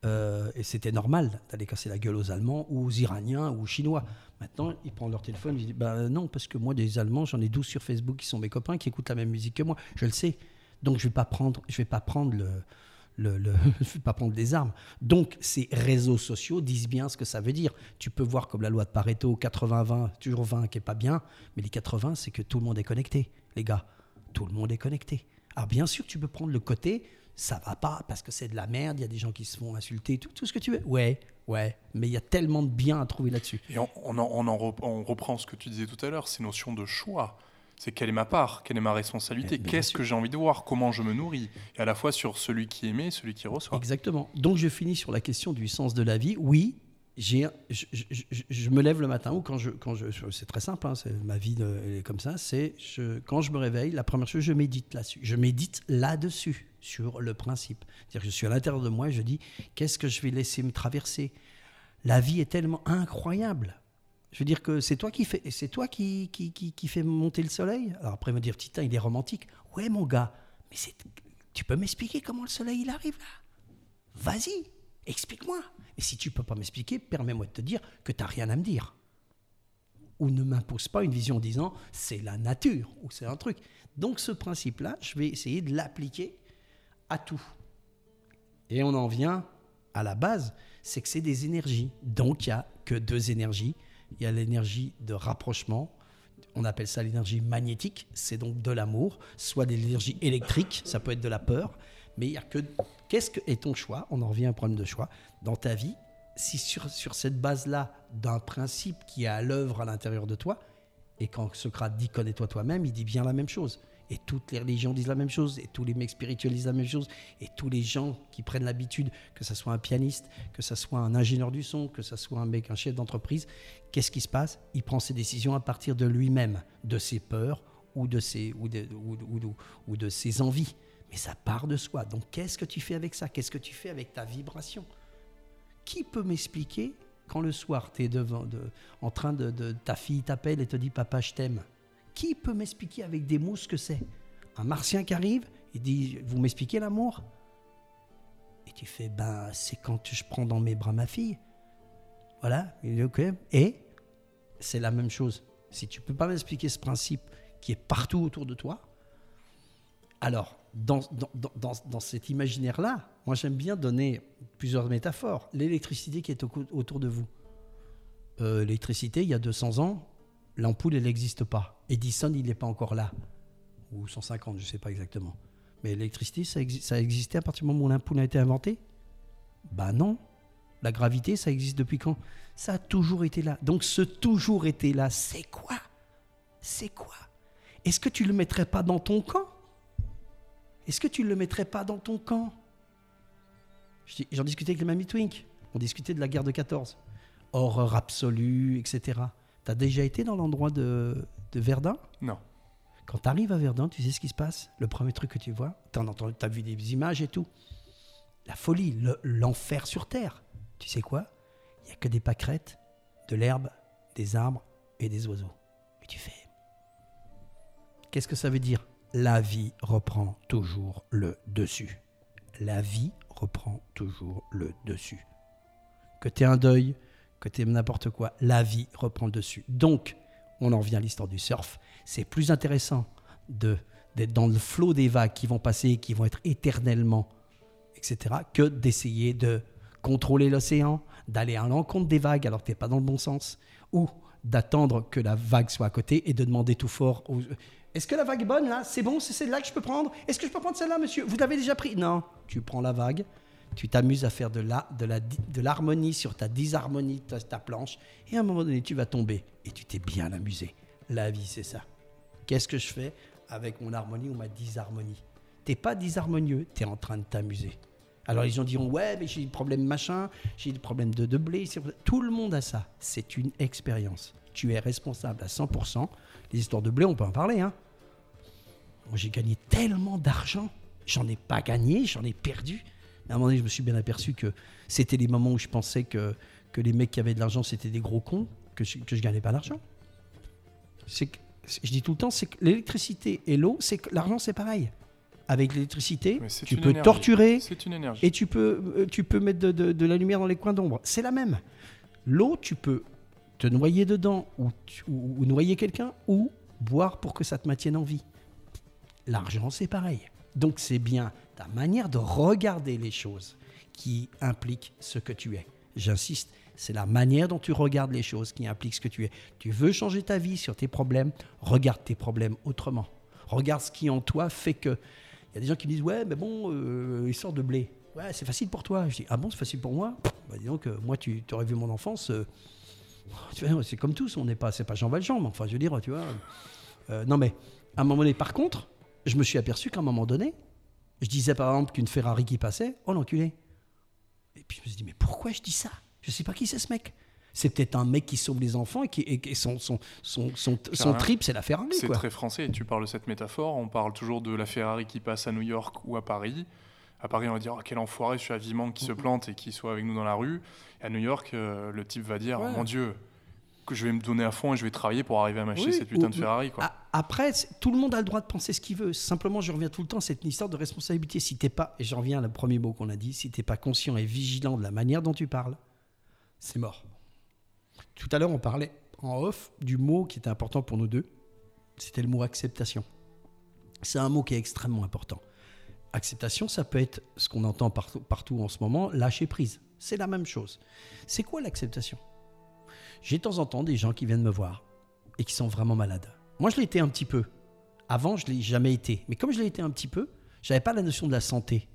euh, et c'était normal d'aller casser la gueule aux Allemands ou aux Iraniens ou aux Chinois. Maintenant, ils prennent leur téléphone, ils disent bah non, parce que moi, des Allemands, j'en ai 12 sur Facebook qui sont mes copains, qui écoutent la même musique que moi. Je le sais. Donc, je ne vais pas prendre, je vais pas prendre le- je vais pas prendre des armes. Donc, ces réseaux sociaux disent bien ce que ça veut dire. Tu peux voir comme la loi de Pareto, 80-20, toujours 20 qui est pas bien, mais les 80, c'est que tout le monde est connecté, les gars. Tout le monde est connecté. Alors, bien sûr, tu peux prendre le côté, ça va pas parce que c'est de la merde, il y a des gens qui se font insulter, tout, tout ce que tu veux. Ouais, ouais, mais il y a tellement de bien à trouver là-dessus. Et on, on en, on en rep- on reprend ce que tu disais tout à l'heure, ces notions de choix. C'est quelle est ma part, quelle est ma responsabilité, Eh, qu'est-ce que j'ai envie de voir, comment je me nourris, et à la fois sur celui qui émet, celui qui reçoit. Exactement. Donc je finis sur la question du sens de la vie. Oui, je, me lève le matin ou quand je, quand je, c'est très simple, hein, ma vie est comme ça. C'est quand je me réveille, la première chose, je médite là-dessus. Je médite là-dessus sur le principe. C'est-à-dire que je suis à l'intérieur de moi et je dis qu'est-ce que je vais laisser me traverser? La vie est tellement incroyable. Je veux dire que c'est toi qui fais, c'est toi qui, qui, qui, qui fait monter le soleil? Alors après me dire, Titan, il est romantique. Ouais, mon gars, mais c'est, tu peux m'expliquer comment le soleil il arrive là? Vas-y, explique-moi. Et si tu peux pas m'expliquer, permets-moi de te dire que tu n'as rien à me dire. Ou ne m'impose pas une vision en disant c'est la nature ou c'est un truc. Donc ce principe-là, je vais essayer de l'appliquer à tout. Et on en vient à la base, c'est que c'est des énergies. Donc, il n'y a que deux énergies. Il y a l'énergie de rapprochement. On appelle ça l'énergie magnétique. C'est donc de l'amour. Soit de l'énergie électrique. Ça peut être de la peur. Mais il a que. Qu'est-ce que est ton choix On en revient à un problème de choix. Dans ta vie, si sur, sur cette base-là, d'un principe qui est à l'œuvre à l'intérieur de toi, et quand Socrate dit connais-toi toi-même, il dit bien la même chose. Et toutes les religions disent la même chose, et tous les mecs spirituels disent la même chose, et tous les gens qui prennent l'habitude, que ce soit un pianiste, que ce soit un ingénieur du son, que ce soit un mec, un chef d'entreprise, qu'est-ce qui se passe? Il prend ses décisions à partir de lui-même, de ses peurs ou de ses, ou de, ou- ou de ses envies. Mais ça part de soi. Donc qu'est-ce que tu fais avec ça? Qu'est-ce que tu fais avec ta vibration? Qui peut m'expliquer quand le soir, tu es en train de, Ta fille t'appelle et te dit Papa, je t'aime. Qui peut m'expliquer avec des mots ce que c'est? Un martien qui arrive et dit Vous m'expliquez l'amour? Et tu fais Ben, c'est quand je prends dans mes bras ma fille. Voilà, il Ok. Et c'est la même chose. Si tu peux pas m'expliquer ce principe qui est partout autour de toi, alors, dans, cet imaginaire-là, moi j'aime bien donner plusieurs métaphores. L'électricité qui est autour de vous. Euh, L'électricité, il y a 200 ans, l'ampoule, elle n'existe pas. Edison, il n'est pas encore là. Ou 150, je ne sais pas exactement. Mais l'électricité, ça, exi- ça existait à partir du moment où l'ampoule a été inventée? Ben non. La gravité, ça existe depuis quand? Ça a toujours été là. Donc ce toujours été là, c'est quoi? C'est quoi? Est-ce que tu le mettrais pas dans ton camp? Est-ce que tu ne le mettrais pas dans ton camp? J'en discutais avec les Mamie Twink. On discutait de la guerre de 14. Horreur absolue, etc. Tu as déjà été dans l'endroit de, de Verdun? Non. Quand tu arrives à Verdun, tu sais ce qui se passe? Le premier truc que tu vois, tu as vu des images et tout. La folie, le- l'enfer sur Terre. Tu sais quoi? Il n'y a que des pâquerettes, de l'herbe, des arbres et des oiseaux. Et tu fais. Qu'est-ce que ça veut dire? La vie reprend toujours le dessus. La vie reprend toujours le dessus. Que tu un deuil, que tu n'importe quoi, la vie reprend le dessus. Donc, on en revient à l'histoire du surf. C'est plus intéressant de d'être dans le flot des vagues qui vont passer, qui vont être éternellement, etc., que d'essayer de contrôler l'océan, d'aller à l'encontre des vagues alors que tu n'es pas dans le bon sens, ou d'attendre que la vague soit à côté et de demander tout fort aux- Est-ce que la vague est bonne là? C'est bon C'est celle-là que je peux prendre? Est-ce que je peux prendre celle-là, monsieur? Vous l'avez déjà pris? Non. Tu prends la vague, tu t'amuses à faire de la- de l'harmonie sur ta disharmonie, ta, planche, et à un moment donné, tu vas tomber et tu t'es bien amusé. La vie, c'est ça. Qu'est-ce que je fais avec mon harmonie ou ma disharmonie? T'es pas disharmonieux, tu es en train de t'amuser. Alors les gens diront ouais mais j'ai des problèmes machin, j'ai des problèmes de, de blé. Tout le monde a ça. C'est une expérience. Tu es responsable à 100%. Les histoires de blé, on peut en parler. Hein. Moi j'ai gagné tellement d'argent. J'en ai pas gagné, j'en ai perdu. Mais à un moment donné, je me suis bien aperçu que c'était les moments où je pensais que, que les mecs qui avaient de l'argent, c'était des gros cons, que je, que je gagnais pas d'argent. C'est je dis tout le temps, c'est que l'électricité et l'eau, c'est que l'argent, c'est pareil. Avec l'électricité, tu peux énergie. torturer une et tu peux, euh, tu peux mettre de, de- de la lumière dans les coins d'ombre. C'est la même. L'eau, tu peux te noyer dedans ou, tu- ou- ou noyer quelqu'un ou boire pour que ça te maintienne en vie. L'argent, c'est pareil. Donc c'est bien ta manière de regarder les choses qui implique ce que tu es. J'insiste, c'est la manière dont tu regardes les choses qui implique ce que tu es. Tu veux changer ta vie sur tes problèmes, regarde tes problèmes autrement. Regarde ce qui en toi fait que... Il y a des gens qui me disent, ouais, mais bon, euh, il sort de blé. Ouais, c'est facile pour toi. Je dis, ah bon, c'est facile pour moi? Bah, Dis donc, moi, tu aurais vu mon enfance. euh, c'est comme tous, on n'est pas, c'est pas Jean Valjean, mais enfin, je veux dire, tu vois. euh, non, mais à un moment donné, par contre, je me suis aperçu qu'à un moment donné, je disais par exemple qu'une Ferrari qui passait, oh l'enculé. Et puis je me suis dit, mais pourquoi je dis ça? Je sais pas qui c'est ce mec. C'est peut-être un mec qui sauve les enfants et qui et, et son, son, son, son, trip, c'est la Ferrari. C'est très français. Tu parles de cette métaphore. On parle toujours de la Ferrari qui passe à New York ou à Paris. À Paris, on va dire oh, quel enfoiré, je suis à qui se plante et qui soit avec nous dans la rue. Et à New York, euh, le type va dire Ouais. mon Dieu, que je vais me donner à fond et je vais travailler pour arriver à m'acheter Oui, cette putain ou- de Ferrari. Quoi. Après, tout le monde a le droit de penser ce qu'il veut. Simplement, je reviens tout le temps, c'est une histoire de responsabilité. Si t'es pas, et j'en reviens au premier mot qu'on a dit, si t'es pas conscient et vigilant de la manière dont tu parles, c'est mort. Tout à l'heure, on parlait en off du mot qui était important pour nous deux. C'était le mot acceptation. C'est un mot qui est extrêmement important. Acceptation, ça peut être ce qu'on entend partout, partout en ce moment, lâcher prise. C'est la même chose. C'est quoi l'acceptation? J'ai de temps en temps des gens qui viennent me voir et qui sont vraiment malades. Moi, je l'ai été un petit peu. Avant, je l'ai jamais été. Mais comme je l'ai été un petit peu, j'avais pas la notion de la santé.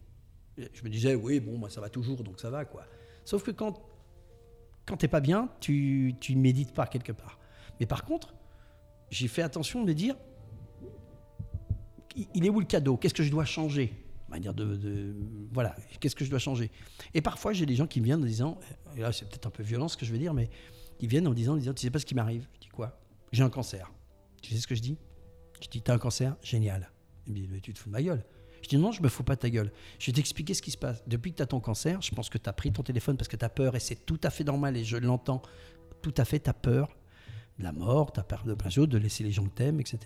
Je me disais, oui, bon, moi, ça va toujours, donc ça va, quoi. Sauf que quand, quand t'es pas bien, tu, tu médites pas quelque part. Mais par contre, j'ai fait attention de me dire, il est où le cadeau? Qu'est-ce que je dois changer? Voilà, qu'est-ce que je dois changer? Et parfois, j'ai des gens qui me viennent en disant, là, c'est peut-être un peu violent ce que je vais dire, mais ils viennent en disant, en disant tu sais pas ce qui m'arrive Je dis quoi? J'ai un cancer. Tu sais ce que je dis? Je dis, t'as un cancer? Génial. Il me dit, mais tu te fous de ma gueule. Je dis, non, je me fous pas de ta gueule. Je vais t'expliquer ce qui se passe. Depuis que tu as ton cancer, je pense que tu as pris ton téléphone parce que tu as peur, et c'est tout à fait normal, et je l'entends, tout à fait, tu as peur de la mort, tu as peur de plein de de laisser les gens que t'aimes, etc.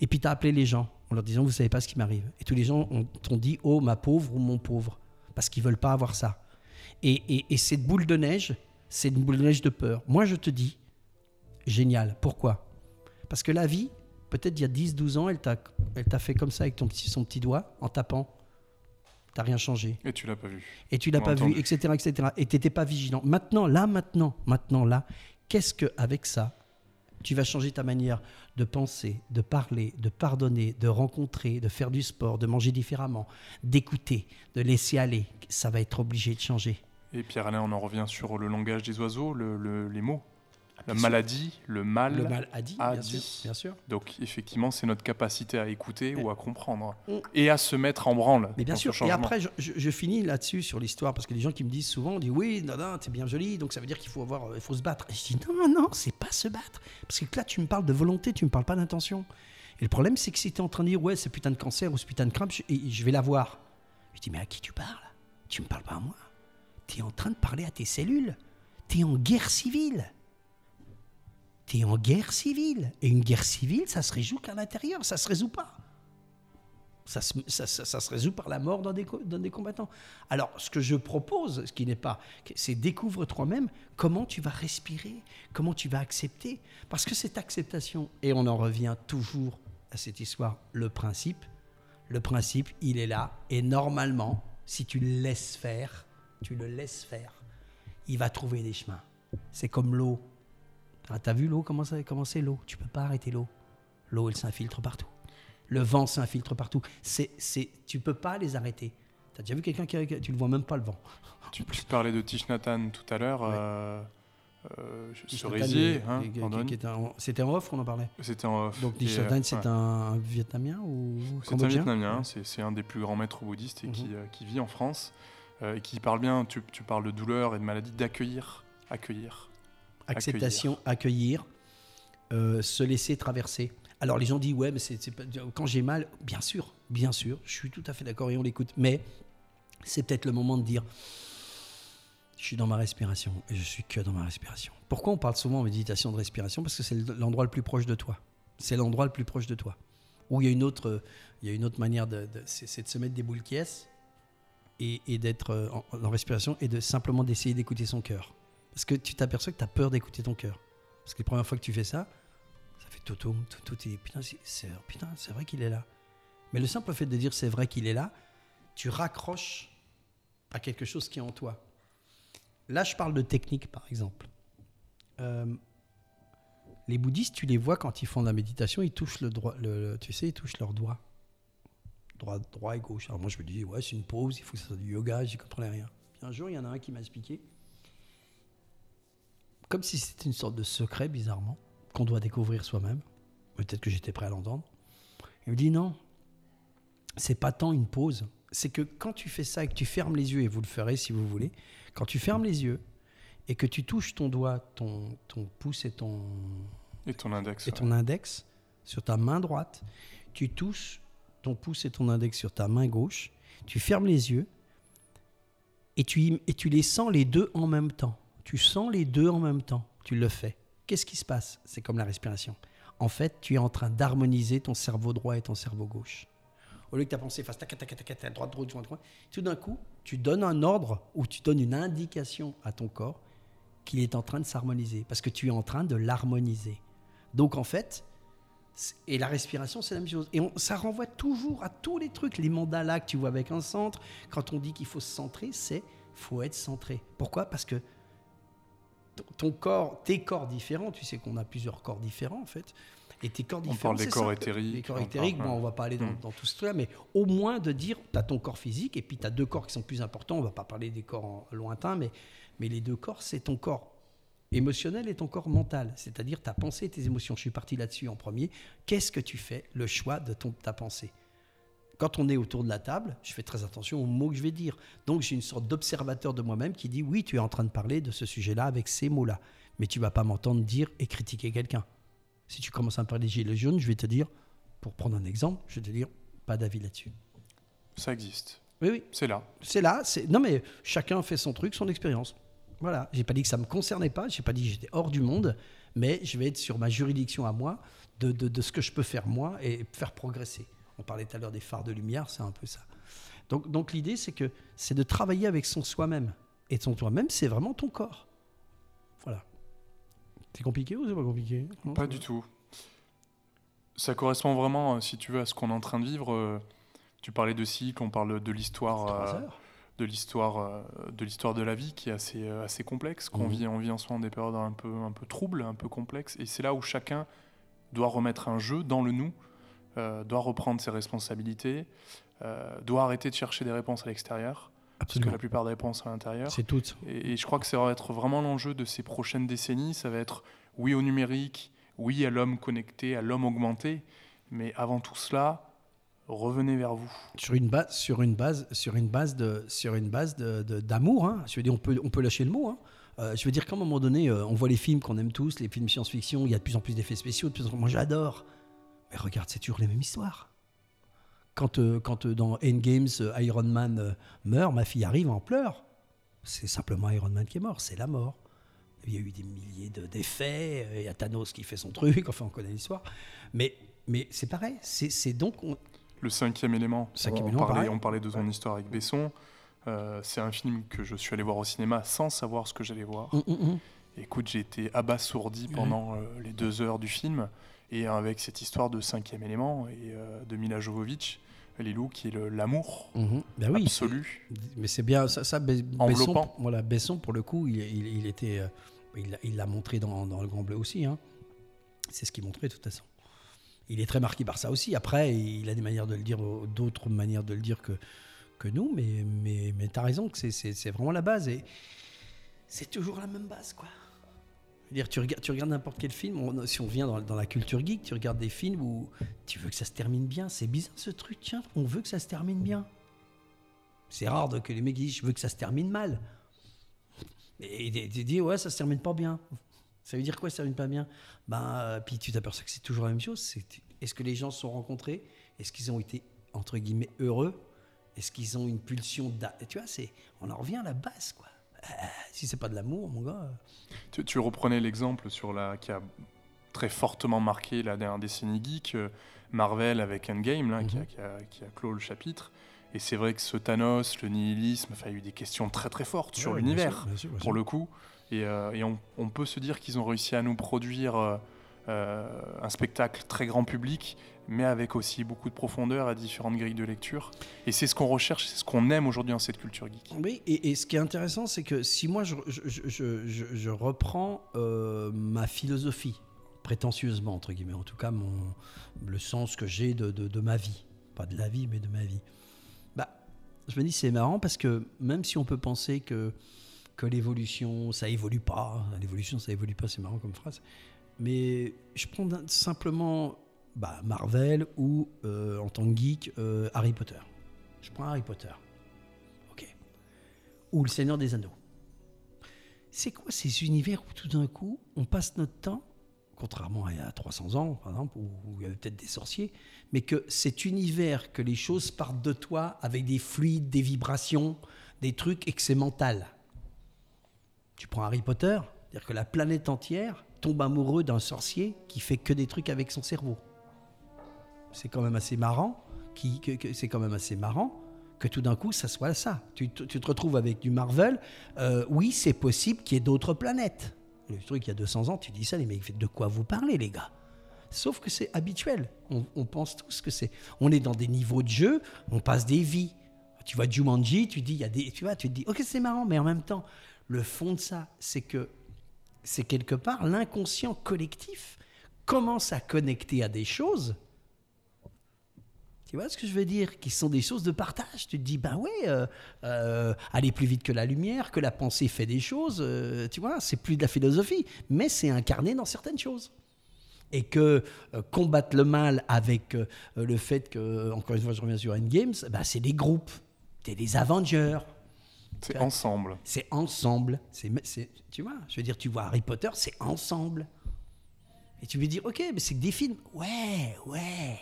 Et puis tu as appelé les gens en leur disant, vous savez pas ce qui m'arrive. Et tous les gens ont- t'ont dit, oh, ma pauvre ou mon pauvre, parce qu'ils veulent pas avoir ça. Et, et- et cette boule de neige, c'est une boule de neige de peur. Moi, je te dis, génial. Pourquoi? Parce que la vie, peut-être il y a 10, 12 ans, elle t'a elle t'a fait comme ça avec ton petit, son petit doigt, en tapant. T'as rien changé. Et tu l'as pas vu. Et tu l'as pas Entendu. vu, etc., etc. Et t'étais pas vigilant. Maintenant, là, maintenant, maintenant, là, qu'est-ce que avec ça, tu vas changer ta manière de penser, de parler, de pardonner, de rencontrer, de faire du sport, de manger différemment, d'écouter, de laisser aller? Ça va être obligé de changer. Et Pierre-Alain, on en revient sur le langage des oiseaux, le- le- les mots. La bien sûr. maladie, le mal. Le mal a dit, a bien dit. sûr, bien sûr. Donc effectivement, c'est notre capacité à écouter ou à comprendre. Mm. Et à se mettre en branle. Mais bien sûr. Et après, je, je- je finis là-dessus sur l'histoire parce que les gens qui me disent souvent, on dit oui, non, non, t'es bien joli, donc ça veut dire qu'il faut avoir, il faut se battre. Et je dis non, non, c'est pas se battre, parce que là tu me parles de volonté, tu me parles pas d'intention. Et le problème, c'est que si t'es en train de dire ouais, ce putain de cancer ou ce putain de crampe, je, et je vais l'avoir. Je dis mais à qui tu parles? Tu me parles pas à moi. T'es en train de parler à tes cellules. T'es en guerre civile. T'es en guerre civile. Et une guerre civile, ça se résout qu'à l'intérieur, ça se résout pas. Ça se, ça, ça- se résout par la mort d'un des, d'un des combattants. Alors, ce que je propose, ce qui n'est pas, c'est découvre toi-même comment tu vas respirer, comment tu vas accepter. Parce que cette acceptation, et on en revient toujours à cette histoire, le principe, le principe, il est là. Et normalement, si tu le laisses faire, tu le laisses faire, il va trouver des chemins. C'est comme l'eau. Ah, T'as vu l'eau Comment ça- comment c'est l'eau? Tu peux pas arrêter l'eau. L'eau, elle s'infiltre partout. Le vent s'infiltre partout. C'est, c'est, tu peux pas les arrêter. T'as déjà vu quelqu'un qui, tu le vois même pas le vent. Tu, parlais de Hanh tout à l'heure. Ouais. euh, euh, cerisier, hein, C'était en off qu'on en parlait. C'était en off. Donc euh, c'est ouais. un, Vietnamien ou C'est un Vietnamien, c'est c'est un des plus grands maîtres bouddhistes et qui, Mhm. euh, qui vit en France et qui parle bien, tu, tu parles de douleur et de maladie, d'accueillir, accueillir. Acceptation, accueillir, euh, se laisser traverser. Alors les gens disent ouais mais c'est quand j'ai mal, bien sûr, bien sûr, je suis tout à fait d'accord et on l'écoute. Mais c'est peut-être le moment de dire je suis dans ma respiration et je suis que dans ma respiration. Pourquoi on parle souvent en méditation de respiration? Parce que c'est l'endroit le plus proche de toi. C'est l'endroit le plus proche de toi. Où il y a une autre, il y a une autre manière de, c'est de se mettre des boules qui et, et d'être euh, en, respiration et de simplement d'essayer d'écouter son cœur. Parce que tu t'aperçois que tu as peur d'écouter ton cœur. Parce que la première fois que tu fais ça, ça fait tout, tout, dis, putain, c'est- putain, c'est vrai qu'il est là. Mais le simple fait de dire c'est vrai qu'il est là, tu raccroches à quelque chose qui est en toi. Là, je parle de technique, par exemple. Euh, les bouddhistes, tu les vois quand ils font de la méditation, ils touchent le droit, le- tu sais, ils touchent leurs doigts. Droit, droit et gauche. Alors moi, je me dis, ouais, c'est une pause, il faut que ça soit du yoga, j'y comprenais rien. Puis un jour, il y en a un qui m'a expliqué, comme si c'était une sorte de secret, bizarrement, qu'on doit découvrir soi-même. Peut-être que j'étais prêt à l'entendre. Il me dit, non, c'est pas tant une pause, c'est que quand tu fais ça et que tu fermes les yeux, et vous le ferez si vous voulez, quand tu fermes les yeux et que tu touches ton doigt, ton, ton pouce et ton, Et ton index. et ton index sur ta main droite, tu touches ton pouce et ton index sur ta main gauche, tu fermes les yeux et tu, et tu les sens les deux en même temps. Tu sens les deux en même temps, tu le fais. Qu'est-ce qui se passe? C'est comme la respiration. En fait, tu es en train d'harmoniser ton cerveau droit et ton cerveau gauche. Au lieu que ta pensée fasse tac, tac, tac, tac, droite, droite, droite, tout d'un coup, tu donnes un ordre ou tu donnes une indication à ton corps qu'il est en train de s'harmoniser parce que tu es en train de l'harmoniser. Donc en fait, et la respiration, c'est la même chose. Et on- ça renvoie toujours à tous les trucs, les mandalas que tu vois avec un centre. Quand on dit qu'il faut se centrer, c'est faut être centré. Pourquoi? Parce que ton- corps, tes corps différents, tu sais qu'on a plusieurs corps différents en fait, et tes corps On différents. parle des corps ça. éthériques, Les corps on éthériques, parle, bon, on va pas aller dans, dans tout ce truc-là, mais au moins de dire, tu as ton corps physique et puis tu as deux corps qui sont plus importants. On va pas parler des corps en- lointains, mais, mais les deux corps, c'est ton corps émotionnel et ton corps mental. C'est-à-dire ta pensée et tes émotions. Je suis parti là-dessus en premier. Qu'est-ce que tu fais Le choix de ton, ta pensée? Quand on est autour de la table, je fais très attention aux mots que je vais dire. Donc j'ai une sorte d'observateur de moi-même qui dit oui, tu es en train de parler de ce sujet-là avec ces mots-là, mais tu vas pas m'entendre dire et critiquer quelqu'un. Si tu commences à me parler des gilets jaunes, je vais te dire, pour prendre un exemple, je vais te dire pas d'avis là-dessus. Ça existe. Oui, oui, C'est là. c'est là. Non mais chacun fait son truc, son expérience. Voilà. J'ai pas dit que ça me concernait pas. J'ai pas dit que j'étais hors du monde, mais je vais être sur ma juridiction à moi de, de, de ce que je peux faire moi et faire progresser. On parlait tout à l'heure des phares de lumière, c'est un peu ça. Donc, donc l'idée c'est que c'est de travailler avec son soi-même. Et son soi-même, c'est vraiment ton corps. Voilà. C'est compliqué ou c'est pas compliqué? Non, Pas du tout. Ça correspond vraiment, euh, si tu veux, à ce qu'on est en train de vivre. euh, Tu parlais de cycle, on parle de l'histoire, euh, heures. De l'histoire, euh, de l'histoire de la vie qui est assez, euh, assez complexe. Qu'on Mhm. vit, on vit en ce moment des périodes un peu, un peu troubles, un peu complexes, et c'est là où chacun doit remettre un jeu dans le nous, euh, doit reprendre ses responsabilités, euh, doit arrêter de chercher des réponses à l'extérieur, parce que la plupart des réponses sont à l'intérieur. C'est tout. Et, et je crois que ça va être vraiment l'enjeu de ces prochaines décennies. Ça va être oui au numérique, oui à l'homme connecté, à l'homme augmenté. Mais avant tout cela, revenez vers vous. sur une base de de- de- d'amour je veux dire on peut lâcher le mot hein. Euh, je veux dire qu'à un moment donné euh, on voit les films qu'on aime tous les films science-fiction il y a de plus en plus d'effets spéciaux de plus en plus moi j'adore. Mais regarde c'est toujours les mêmes histoires. Quand euh, dans Endgames Iron Man meurt ma fille arrive en pleurs c'est simplement Iron Man qui est mort c'est la mort. Il y a eu des milliers de- d'effets euh, il y a Thanos qui fait son truc enfin on connaît l'histoire. Mais c'est pareil c'est donc on- Le cinquième élément, Cinquième on, élément, parlait, on parlait de ton histoire avec Besson. Euh, c'est un film que je suis allé voir au cinéma sans savoir ce que j'allais voir. Hum, hum, hum. Écoute, j'ai été abasourdi pendant euh, les deux heures du film. Et avec cette histoire de cinquième élément et euh, de Mila Jovovich, Lilou, qui est l'amour Mhm. Ben oui, absolu. Mais c'est bien ça, ça Be- Besson, voilà, Besson, pour le coup, il, il- il était, il l'a- il l'a montré dans, dans le Grand Bleu aussi. hein. C'est ce qu'il montrait de toute façon. Il est très marqué par ça aussi. Après, il a des manières de le dire, d'autres manières de le dire que, que nous, mais, mais, mais tu as raison que c'est- vraiment la base. Et c'est toujours la même base, quoi. Dire, tu regardes, tu regardes n'importe quel film, on- si on vient dans, dans la culture geek, tu regardes des films où tu veux que ça se termine bien. C'est bizarre ce truc, tiens, on veut que ça se termine bien. C'est rare de- que les mecs disent je veux que ça se termine mal. Et tu dis ouais, ça se termine pas bien. Ça veut dire quoi, ça termine pas bien? Ben, euh, puis tu t'aperçois que c'est toujours la même chose. Est-ce que les gens se sont rencontrés? Est-ce qu'ils ont été entre guillemets heureux? Est-ce qu'ils ont une pulsion d'a- Tu vois, on en revient à la base quoi. Euh, si c'est pas de l'amour, mon gars. euh, Tu, tu reprenais l'exemple sur la qui a très fortement marqué la dernière décennie geek, euh, Marvel avec Endgame, là, qui, a, Mhm. qui a- qui a clos le chapitre. Et c'est vrai que ce Thanos, le nihilisme, il y a eu des questions très très fortes sur ouais, l'univers, pour le coup. Et, euh, on, peut se dire qu'ils ont réussi à nous produire euh, euh, un spectacle très grand public, mais avec aussi beaucoup de profondeur à différentes grilles de lecture. Et c'est ce qu'on recherche, c'est ce qu'on aime aujourd'hui dans cette culture geek. Oui, et, ce qui est intéressant, c'est que si moi je, reprends ma philosophie, prétentieusement, entre guillemets, en tout cas mon, le sens que j'ai de, de- de ma vie, pas de la vie, mais de ma vie, bah, je me dis c'est marrant parce que même si on peut penser que, que l'évolution, ça évolue pas, l'évolution, ça évolue pas, c'est marrant comme phrase, mais je prends simplement bah, Marvel ou euh, en tant que geek, euh, Harry Potter. Je prends Harry Potter. Ok ou le Seigneur des Anneaux. C'est quoi ces univers où tout d'un coup, on passe notre temps, contrairement à il y a 300 ans, par exemple, où, où il y avait peut-être des sorciers, mais que cet univers, que les choses partent de toi avec des fluides, des vibrations, des trucs, et que c'est mental. Tu prends Harry Potter, c'est-à-dire que la planète entière tombe amoureux d'un sorcier qui fait que des trucs avec son cerveau. C'est quand même assez marrant. Que- c'est quand même assez marrant que tout d'un coup, ça soit ça. Tu, te- retrouves avec du Marvel. euh, oui, c'est possible qu'il y ait d'autres planètes. Le truc, il y a 200 ans, tu dis ça, les mecs, de quoi vous parlez, les gars? Sauf que c'est habituel. On, on pense tous que c'est. On est dans des niveaux de jeu, on passe des vies. Tu vois Jumanji, tu dis, il y a des, tu vois, tu te dis, ok, c'est marrant, mais en même temps, le fond de ça, c'est que c'est quelque part l'inconscient collectif commence à connecter à des choses. Tu vois ce que je veux dire? Qui sont des choses de partage. Tu te dis, ben ouais, euh, euh, aller plus vite que la lumière, que la pensée fait des choses, euh, tu vois, c'est plus de la philosophie, mais c'est incarné dans certaines choses. Et que combattre le mal avec le fait que, encore une fois, je reviens sur Endgames, ben c'est des groupes, t'es des Avengers, C'est ensemble. c'est ensemble. C'est, c'est- tu vois, je veux dire, tu vois Harry Potter, c'est ensemble. Et tu veux dire, ok, mais c'est que des films. Ouais, ouais.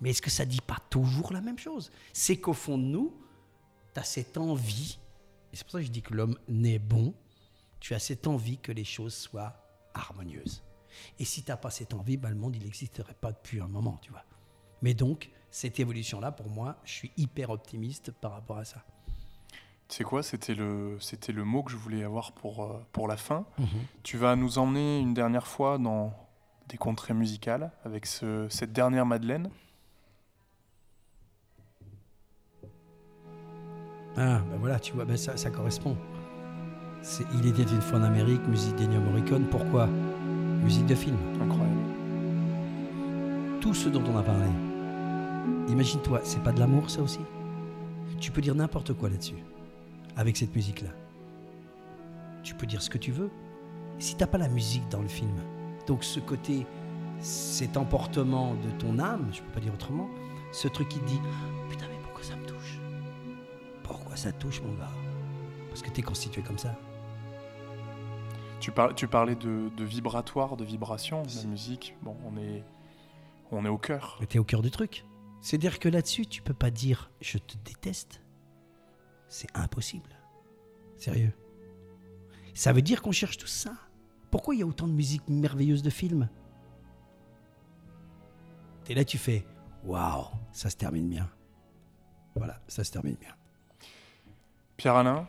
Mais est-ce que ça dit pas toujours la même chose? C'est qu'au fond de nous, tu as cette envie, et c'est pour ça que je dis que l'homme naît bon, tu as cette envie que les choses soient harmonieuses. Et si tu n'as pas cette envie, ben, le monde, il n'existerait pas depuis un moment, tu vois. Mais donc, cette évolution-là, pour moi, je suis hyper optimiste par rapport à ça. Sais quoi, c'était le, c'était le mot que je voulais avoir pour, euh, pour la fin. Tu vas nous emmener une dernière fois dans des contrées musicales avec ce- cette dernière Madeleine. Ah, ben voilà, tu vois, ben ça, ça correspond. C'est Il était une fois en Amérique, musique d'Ennio Morricone. Pourquoi? Musique de film. Incroyable. Tout ce dont on a parlé. Imagine-toi, c'est pas de l'amour, ça aussi? Tu peux dire n'importe quoi là-dessus, avec cette musique-là. Tu peux dire ce que tu veux. Si t'as pas la musique dans le film, donc ce côté, cet emportement de ton âme, je peux pas dire autrement, ce truc qui te dit Putain, mais pourquoi ça me touche? Pourquoi ça touche, mon gars? Parce que t'es constitué comme ça. Tu, par- tu parlais de, de vibratoire, de vibration, la musique. Bon, on est, on est au cœur. Mais t'es au cœur du truc. C'est-à-dire que là-dessus, tu peux pas dire je te déteste. C'est impossible. Sérieux. Ça veut dire qu'on cherche tout ça. Pourquoi il y a autant de musique merveilleuse de films? Et là, tu fais waouh, ça se termine bien. Voilà, ça se termine bien. Pierre-Alain,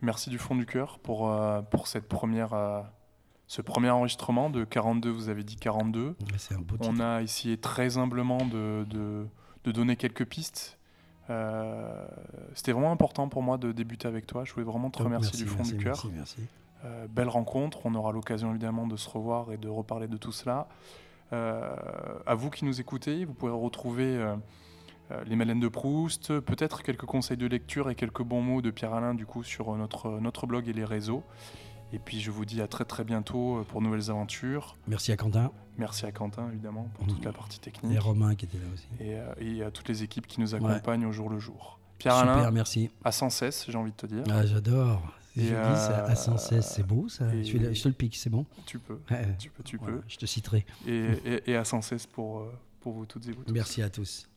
merci du fond du cœur pour, euh, pour cette première, euh, ce premier enregistrement de 42, vous avez dit 42. C'est un beau On a essayé très humblement de, de- de donner quelques pistes. Euh, C'était vraiment important pour moi de débuter avec toi. Je voulais vraiment te remercier merci, du fond merci, du cœur. Merci, merci. Euh, belle rencontre. On aura l'occasion évidemment de se revoir et de reparler de tout cela. Euh, à vous qui nous écoutez, vous pourrez retrouver les Madeleines de Proust, peut-être quelques conseils de lecture et quelques bons mots de Pierre-Alain du coup sur notre, notre blog et les réseaux. Et puis je vous dis à très très bientôt euh, pour nouvelles aventures. Merci à Quentin Merci à Quentin évidemment pour toute la partie technique et Romain qui était là aussi. et, euh, et à toutes les équipes qui nous accompagnent au jour le jour. Pierre Super, Alain, merci. à sans cesse, j'ai envie de te dire. Ah, j'adore. Je dis ça euh, à 116, c'est beau ça. Je, te le pique, c'est bon. Tu peux, Ouais, tu peux, tu peux. je te citerai. Et, et, et à sans cesse pour, euh, pour vous toutes et vous tous. Merci à tous.